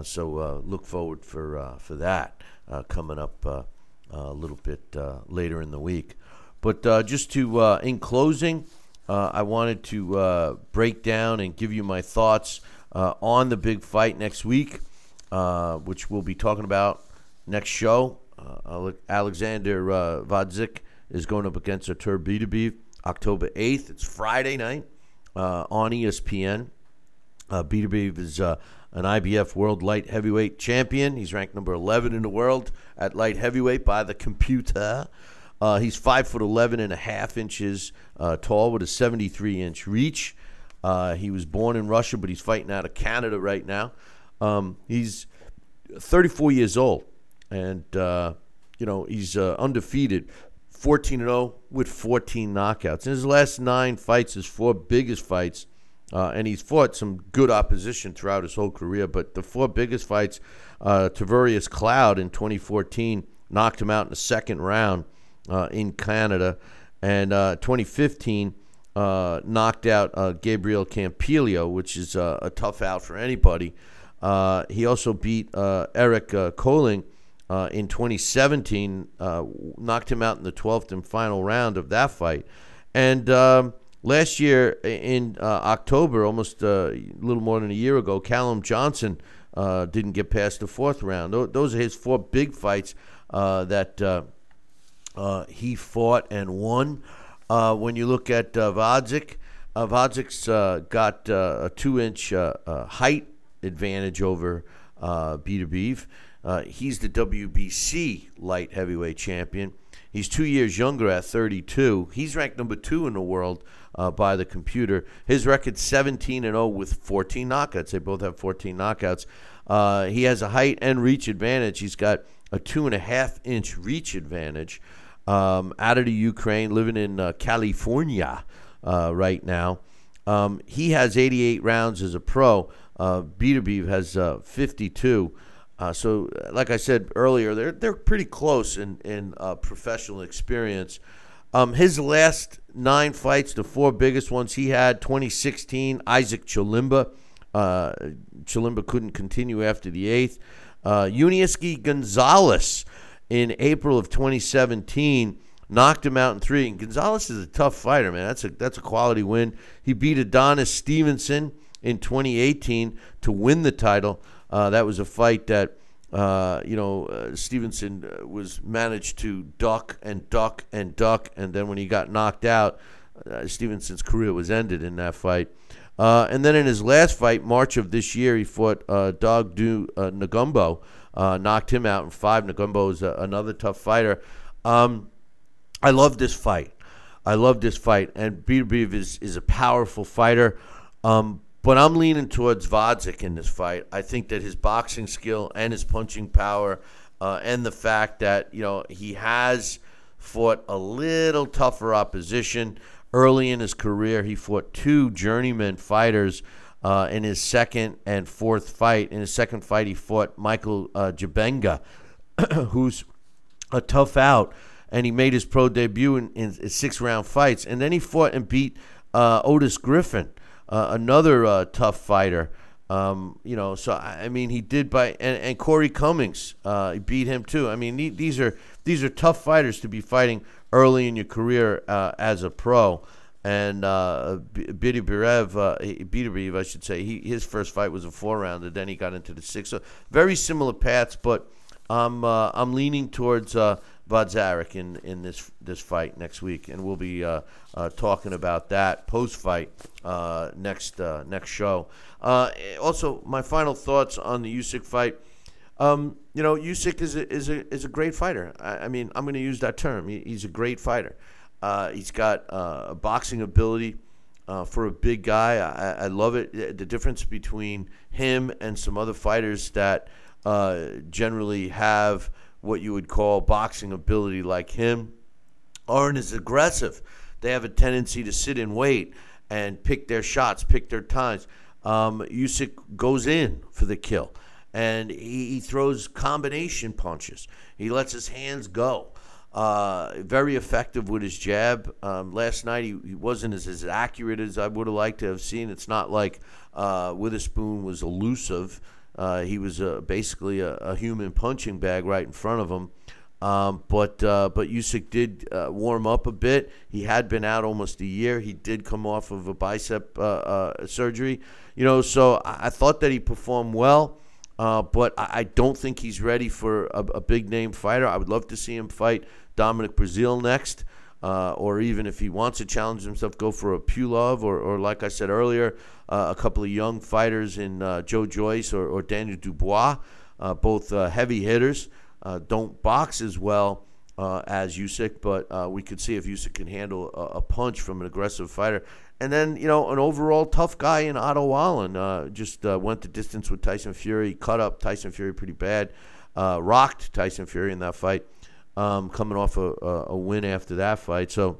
So look forward for for that coming up a little bit later in the week. But just to in closing, uh, I wanted to uh, break down and give you my thoughts uh, on the big fight next week, uh, which we'll be talking about next show. Uh, Alexander uh, Gvozdyk is going up against Artur Beterbiev October 8th. It's Friday night uh, on ESPN. Uh, Beterbiev is an IBF World Light Heavyweight Champion. He's ranked number 11 in the world at light heavyweight by the computer. Uh, he's five foot 11 and a half inches uh, tall with a 73 inch reach. Uh, he was born in Russia, but he's fighting out of Canada right now. Um, he's 34 years old, and uh, you know he's uh, undefeated, 14 and 0 with 14 knockouts. In his last nine fights, his four biggest fights, uh, and he's fought some good opposition throughout his whole career. But the four biggest fights, uh, Tavoris Cloud in 2014 knocked him out in the second round in Canada, and uh, 2015 uh, knocked out uh, Gabriel Campillo, which is uh, a tough out for anybody. Uh, he also beat uh, Eric uh, Koelling uh, in 2017, uh, knocked him out in the 12th and final round of that fight. And um, last year in uh, October, almost uh, a little more than a year ago, Callum Johnson uh, didn't get past the fourth round. Those are his four big fights uh, that uh, he fought and won. Uh, when you look at uh, Gvozdyk, uh, Gvozdyk's uh, got uh, a two-inch uh, uh, height advantage over uh. Uh, he's the WBC light heavyweight champion. He's two years younger at 32. He's ranked number two in the world by the computer. His record 17 and 0 with 14 knockouts. They both have 14 knockouts. He has a height and reach advantage. He's got a two and a half inch reach advantage. Um, out of the Ukraine, living in uh, California uh, right now. Um, he has 88 rounds as a pro. Uh, Beterbiev has uh, 52. Uh, so, uh, like I said earlier, they're they're pretty close in in professional experience. Um, his last nine fights, the four biggest ones he had: 2016, Isaac Chilimba. Uh, Chilimba couldn't continue after the eighth. Uh, Yunieski Gonzalez in April of 2017 knocked him out in three. And Gonzalez is a tough fighter, man. That's a that's a quality win. He beat Adonis Stevenson in 2018 to win the title. Uh, that was a fight that uh, you know uh, Stevenson uh, was managed to duck and duck and duck, and then when he got knocked out, uh, Stevenson's career was ended in that fight. Uh, and then in his last fight, March of this year, he fought Dog uh, Ngumbu, uh, knocked him out in five. Ngumbu is a, another tough fighter. Um, I love this fight. I love this fight, and Beterbiev is is a powerful fighter. Um, but I'm leaning towards Gvozdyk in this fight. I think that his boxing skill and his punching power, uh, and the fact that you know he has fought a little tougher opposition early in his career. He fought two journeyman fighters uh, in his second and fourth fight. In his second fight, he fought Michael uh, Jabenga, who's a tough out, and he made his pro debut in, in, in six round fights. And then he fought and beat uh, Otis Griffin, uh, another uh, tough fighter. Um, you know, so I mean, he did by and, and Corey Cummings, uh, he beat him too. I mean, the- these are these are tough fighters to be fighting early in your career as a pro, And uh, Beterbiev, uh, I should say, he, his first fight was a four rounder. Then he got into the six. So very similar paths, but I'm uh, I'm leaning towards uh, in, in this this fight next week, and we'll be uh, uh, talking about that post fight uh, next uh, next show. Also, my final thoughts on the Usyk fight. Um, you know, Usyk is a, is a is a great fighter. I, I mean, I'm going to use that term. He, he's a great fighter. Uh, he's got a boxing ability. for a big guy, I, I love it. The difference between him and some other fighters that uh, generally have what you would call boxing ability like him aren't as aggressive. They have a tendency to sit and wait and pick their shots, pick their times. Um, Usyk goes in for the kill, and he, he throws combination punches. He lets his hands go. Uh, very effective with his jab. Um, last night he, he wasn't as, as accurate as I would have liked to have seen. It's not like uh, Witherspoon was elusive. Uh, he was uh, basically a, a, human punching bag right in front of him. Um, but uh, but Usyk did uh, warm up a bit. He had been out almost a year. He did come off of a bicep uh, uh, surgery, you know. So I, I, thought that he performed well, but I, I, don't think he's ready for a, a, big name fighter. I would love to see him fight Dominic Breazeale next. Uh, or even if he wants to challenge himself, go for a Pulev, or, or like I said earlier, uh, a couple of young fighters in uh, Joe Joyce or, or Daniel Dubois, uh, both uh, heavy hitters. Uh, don't box as well as Usyk, but we could see if Usyk can handle a, a, punch from an aggressive fighter. And then, you know, an overall tough guy in Otto Wallin. just went the distance with Tyson Fury, cut up Tyson Fury pretty bad, rocked Tyson Fury in that fight, um, coming off a, a, win after that fight. So,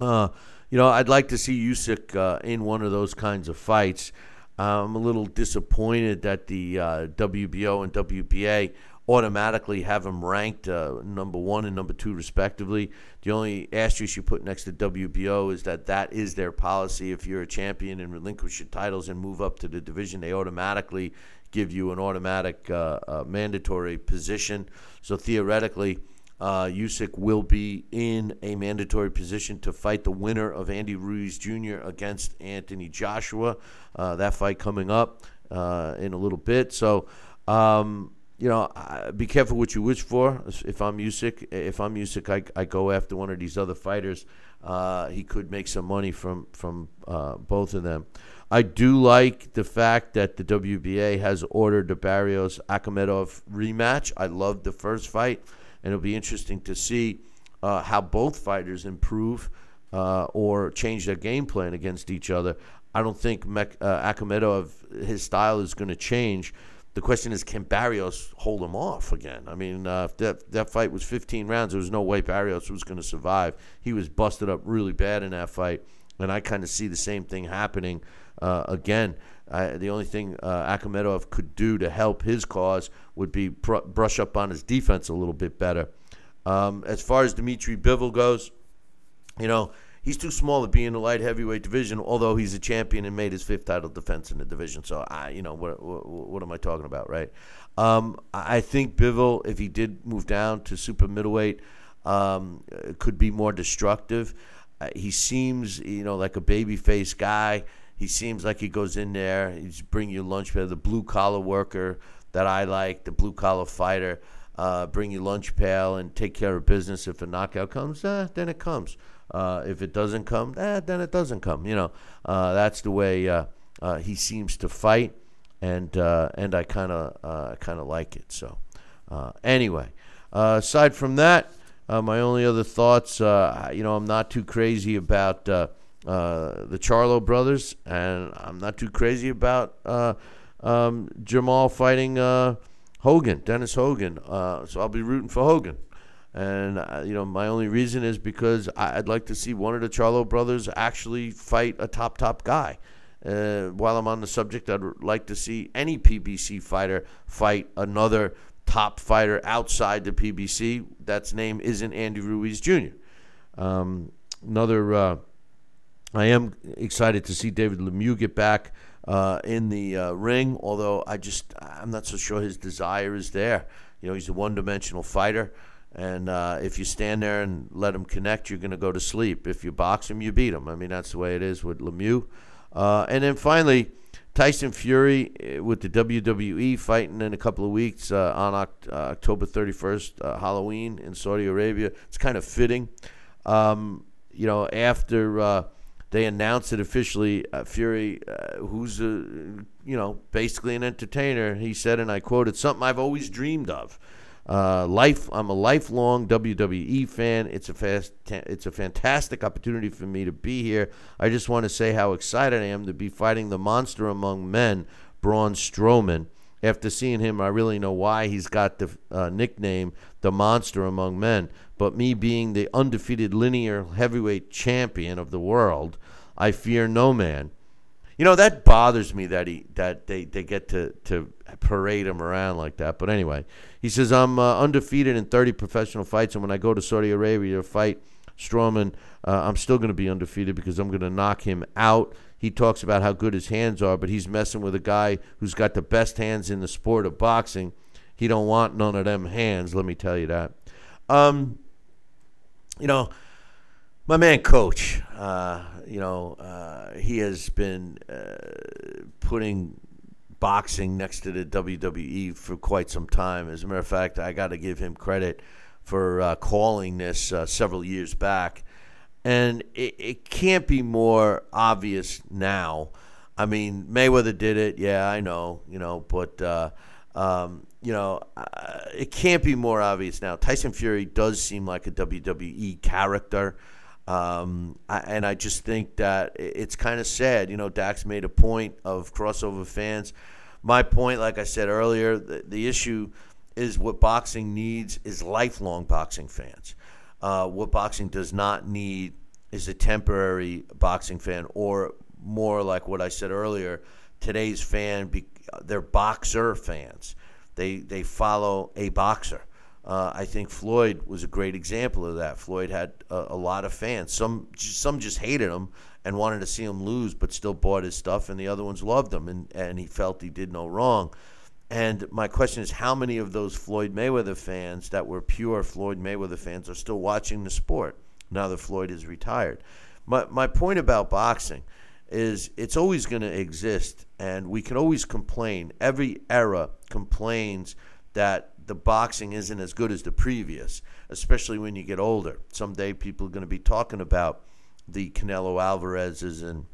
uh, you know, I'd like to see Usyk uh, in one of those kinds of fights. I'm a little disappointed that the uh, WBO and WBA automatically have him ranked uh, number one and number two, respectively. The only asterisk you put next to WBO is that that is their policy. If you're a champion and relinquish your titles and move up to the division, they automatically give you an automatic uh, uh, mandatory position. So theoretically, uh, Usyk will be in a mandatory position to fight the winner of Andy Ruiz Jr. against Anthony Joshua. Uh, that fight coming up uh, in a little bit. So, um, you know, be careful what you wish for. If I'm Usyk, if I'm Usyk, I, I go after one of these other fighters. Uh, he could make some money from from uh, both of them. I do like the fact that the WBA has ordered the Barrios Akhmedov rematch. I loved the first fight and it'll be interesting to see uh, how both fighters improve uh, or change their game plan against each other. I don't think Mek- uh, Akhmedov, his style is going to change. The question is, can Barrios hold him off again? I mean, uh, if that, that fight was 15 rounds, there was no way Barrios was going to survive. He was busted up really bad in that fight, and I kind of see the same thing happening uh, again. Uh, the only thing uh, Akhmedov could do to help his cause would be pr- brush up on his defense a little bit better. Um, as far as Dimitri Bivol goes, you know, he's too small to be in the light heavyweight division, although he's a champion and made his fifth title defense in the division. So, I, you know, what, what, what am I talking about, right? Um, I think Bivol, if he did move down to super middleweight, um, could be more destructive. Uh, he seems, you know, like a baby-faced guy. He seems like he goes in there. He's bring you lunch the blue collar worker that I like, the blue collar fighter. Uh, bring you lunch pail and take care of business. If a knockout comes, eh, then it comes. Uh, if it doesn't come, eh, then it doesn't come. You know, uh, that's the way uh, uh, he seems to fight, and uh, and I kind of kind of like it. So anyway, aside from that, my only other thoughts, you know, I'm not too crazy about the Charlo brothers, and I'm not too crazy about um, Jermall fighting uh, Hogan, Dennis Hogan. Uh, so I'll be rooting for Hogan. And uh, you know, my only reason is because I'd like to see one of the Charlo brothers actually fight a top top guy. while I'm on the subject, I'd like to see any PBC fighter fight another top fighter outside the PBC. That's name isn't Andy Ruiz Jr. Um, another I am excited to see David Lemieux get back uh, in the uh, ring, although I just I'm not so sure his desire is there. You know, he's a one-dimensional fighter, And uh, if you stand there and let him connect, you're going to go to sleep. If you box him, you beat him. I mean, that's the way it is with Lemieux. Uh, and then finally, Tyson Fury uh, with the WWE fighting in a couple of weeks uh, on Oct- uh, October 31st, uh, Halloween in Saudi Arabia. It's kind of fitting. Um, you know, after they announced it officially, Fury, who's a, you know basically an entertainer, he said, and I quote, "It's something I've always dreamed of." Uh, life, I'm a lifelong WWE fan. It's a fast, it's a fantastic opportunity for me to be here. I just want to say how excited I am to be fighting the monster among men, Braun Strowman. After seeing him, I really know why he's got the uh, nickname the monster among men. But me being the undefeated linear heavyweight champion of the world, I fear no man. You know that bothers me that he that they, they get to, to parade him around like that. But anyway, he says I'm uh, undefeated in 30 professional fights, and when I go to Saudi Arabia to fight Strowman, uh, I'm still going to be undefeated because I'm going to knock him out. He talks about how good his hands are, but he's messing with a guy who's got the best hands in the sport of boxing. He don't want none of them hands. Let me tell you that. Um, you know my man coach uh, you know uh, he has been uh, putting boxing next to the WWE for quite some time. As a matter of fact I got to give him credit for uh, calling this uh, several years back. And it, it, can't be more obvious now. I mean Mayweather did it yeah I know you know but uh, um, you know, it can't be more obvious now. Tyson Fury does seem like a WWE character. Um, I, and I just think that it's kind of sad. You know, Dax made a point of crossover fans. My point, like I said earlier, the, the issue is what boxing needs is lifelong boxing fans. Uh, what boxing does not need is a temporary boxing fan, or more like what I said earlier. Today's fan, be, they're boxer fans. They they follow a boxer. Uh, I think Floyd was a great example of that. Floyd had a, a, lot of fans. Some some just hated him and wanted to see him lose, but still bought his stuff, and the other ones loved him, and, and he felt he did no wrong. And my question is, how many of those Floyd Mayweather fans that were pure Floyd Mayweather fans are still watching the sport now that Floyd is retired? My my point about boxing is it's always going to exist, and we can always complain. Every era complains that the boxing isn't as good as the previous, especially when you get older. Someday people are going to be talking about the Canelo Alvarez's and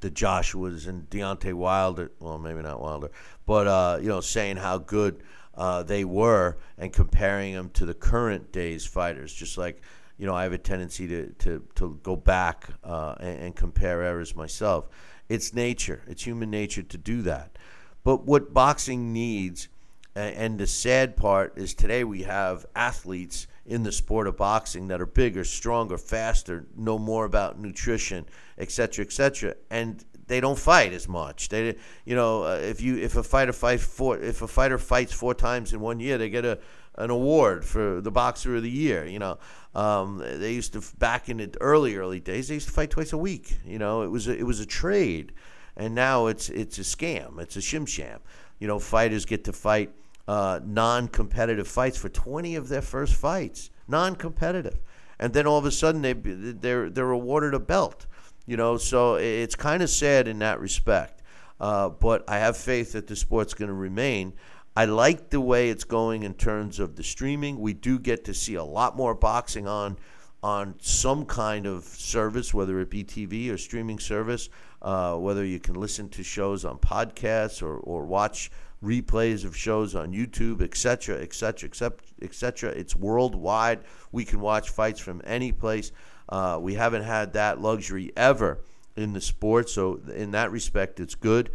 the Joshua's and Deontay Wilder. Well, maybe not Wilder, but uh, you know, saying how good uh, they were and comparing them to the current days fighters. Just like you know, I have a tendency to to, to go back uh, and, and compare errors myself. It's nature. It's human nature to do that. But what boxing needs and the sad part is today we have athletes in the sport of boxing that are bigger, stronger, faster, know more about nutrition, et cetera, et cetera, and they don't fight as much. They, you know, uh, if you if a fighter fights four if a fighter fights four times in one year, they get a an award for the boxer of the year. You know, um, they used to back in the early early days. They used to fight twice a week. You know, it was a, it was a trade, and now it's it's a scam. It's a shim sham. You know, fighters get to fight uh, non-competitive fights for 20 of their first fights, non-competitive, and then all of a sudden they they're they're awarded a belt. You know, so it's kind of sad in that respect. Uh, but I have faith that the sport's going to remain. I like the way it's going in terms of the streaming. We do get to see a lot more boxing on on some kind of service, whether it be TV or streaming service, uh, whether you can listen to shows on podcasts or, or watch replays of shows on YouTube, etc., etc., etc. etc. It's worldwide. We can watch fights from any place. Uh, we haven't had that luxury ever in the sport, so in that respect, it's good.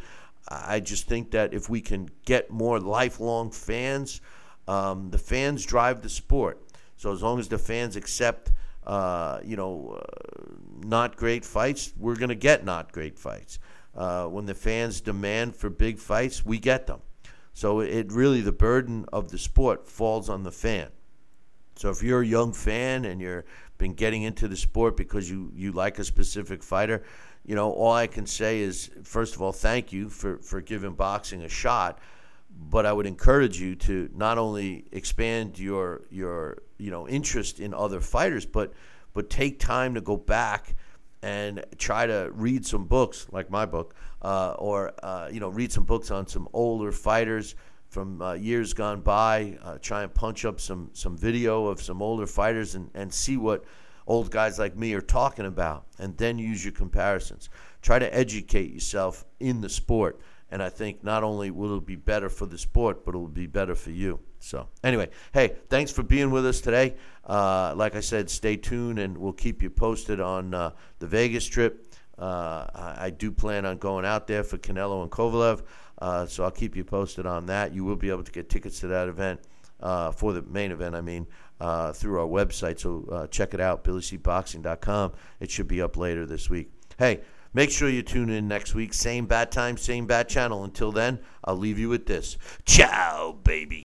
I just think that if we can get more lifelong fans, um, the fans drive the sport. So as long as the fans accept, uh, you know, uh, not great fights, we're going to get not great fights. Uh, when the fans demand for big fights, we get them. So it really the burden of the sport falls on the fan. So if you're a young fan and you're been getting into the sport because you you like a specific fighter, you know, all I can say is first of all, thank you for for giving boxing a shot, but I would encourage you to not only expand your your you know interest in other fighters, but but take time to go back and try to read some books like my book, uh, or uh, you know read some books on some older fighters from uh, years gone by. Uh, try and punch up some some video of some older fighters and, and see what old guys like me are talking about, and then use your comparisons. Try to educate yourself in the sport, and I think not only will it be better for the sport, but it will be better for you. So anyway, hey, thanks for being with us today. Uh, like I said, stay tuned, and we'll keep you posted on uh, the Vegas trip. Uh, I, I do plan on going out there for Canelo and Kovalev, uh, so I'll keep you posted on that. You will be able to get tickets to that event uh, for the main event. I mean, uh, through our website. So uh, check it out, BillyCBoxing.com. It should be up later this week. Hey, make sure you tune in next week. Same bad time, same bad channel. Until then, I'll leave you with this. Ciao, baby.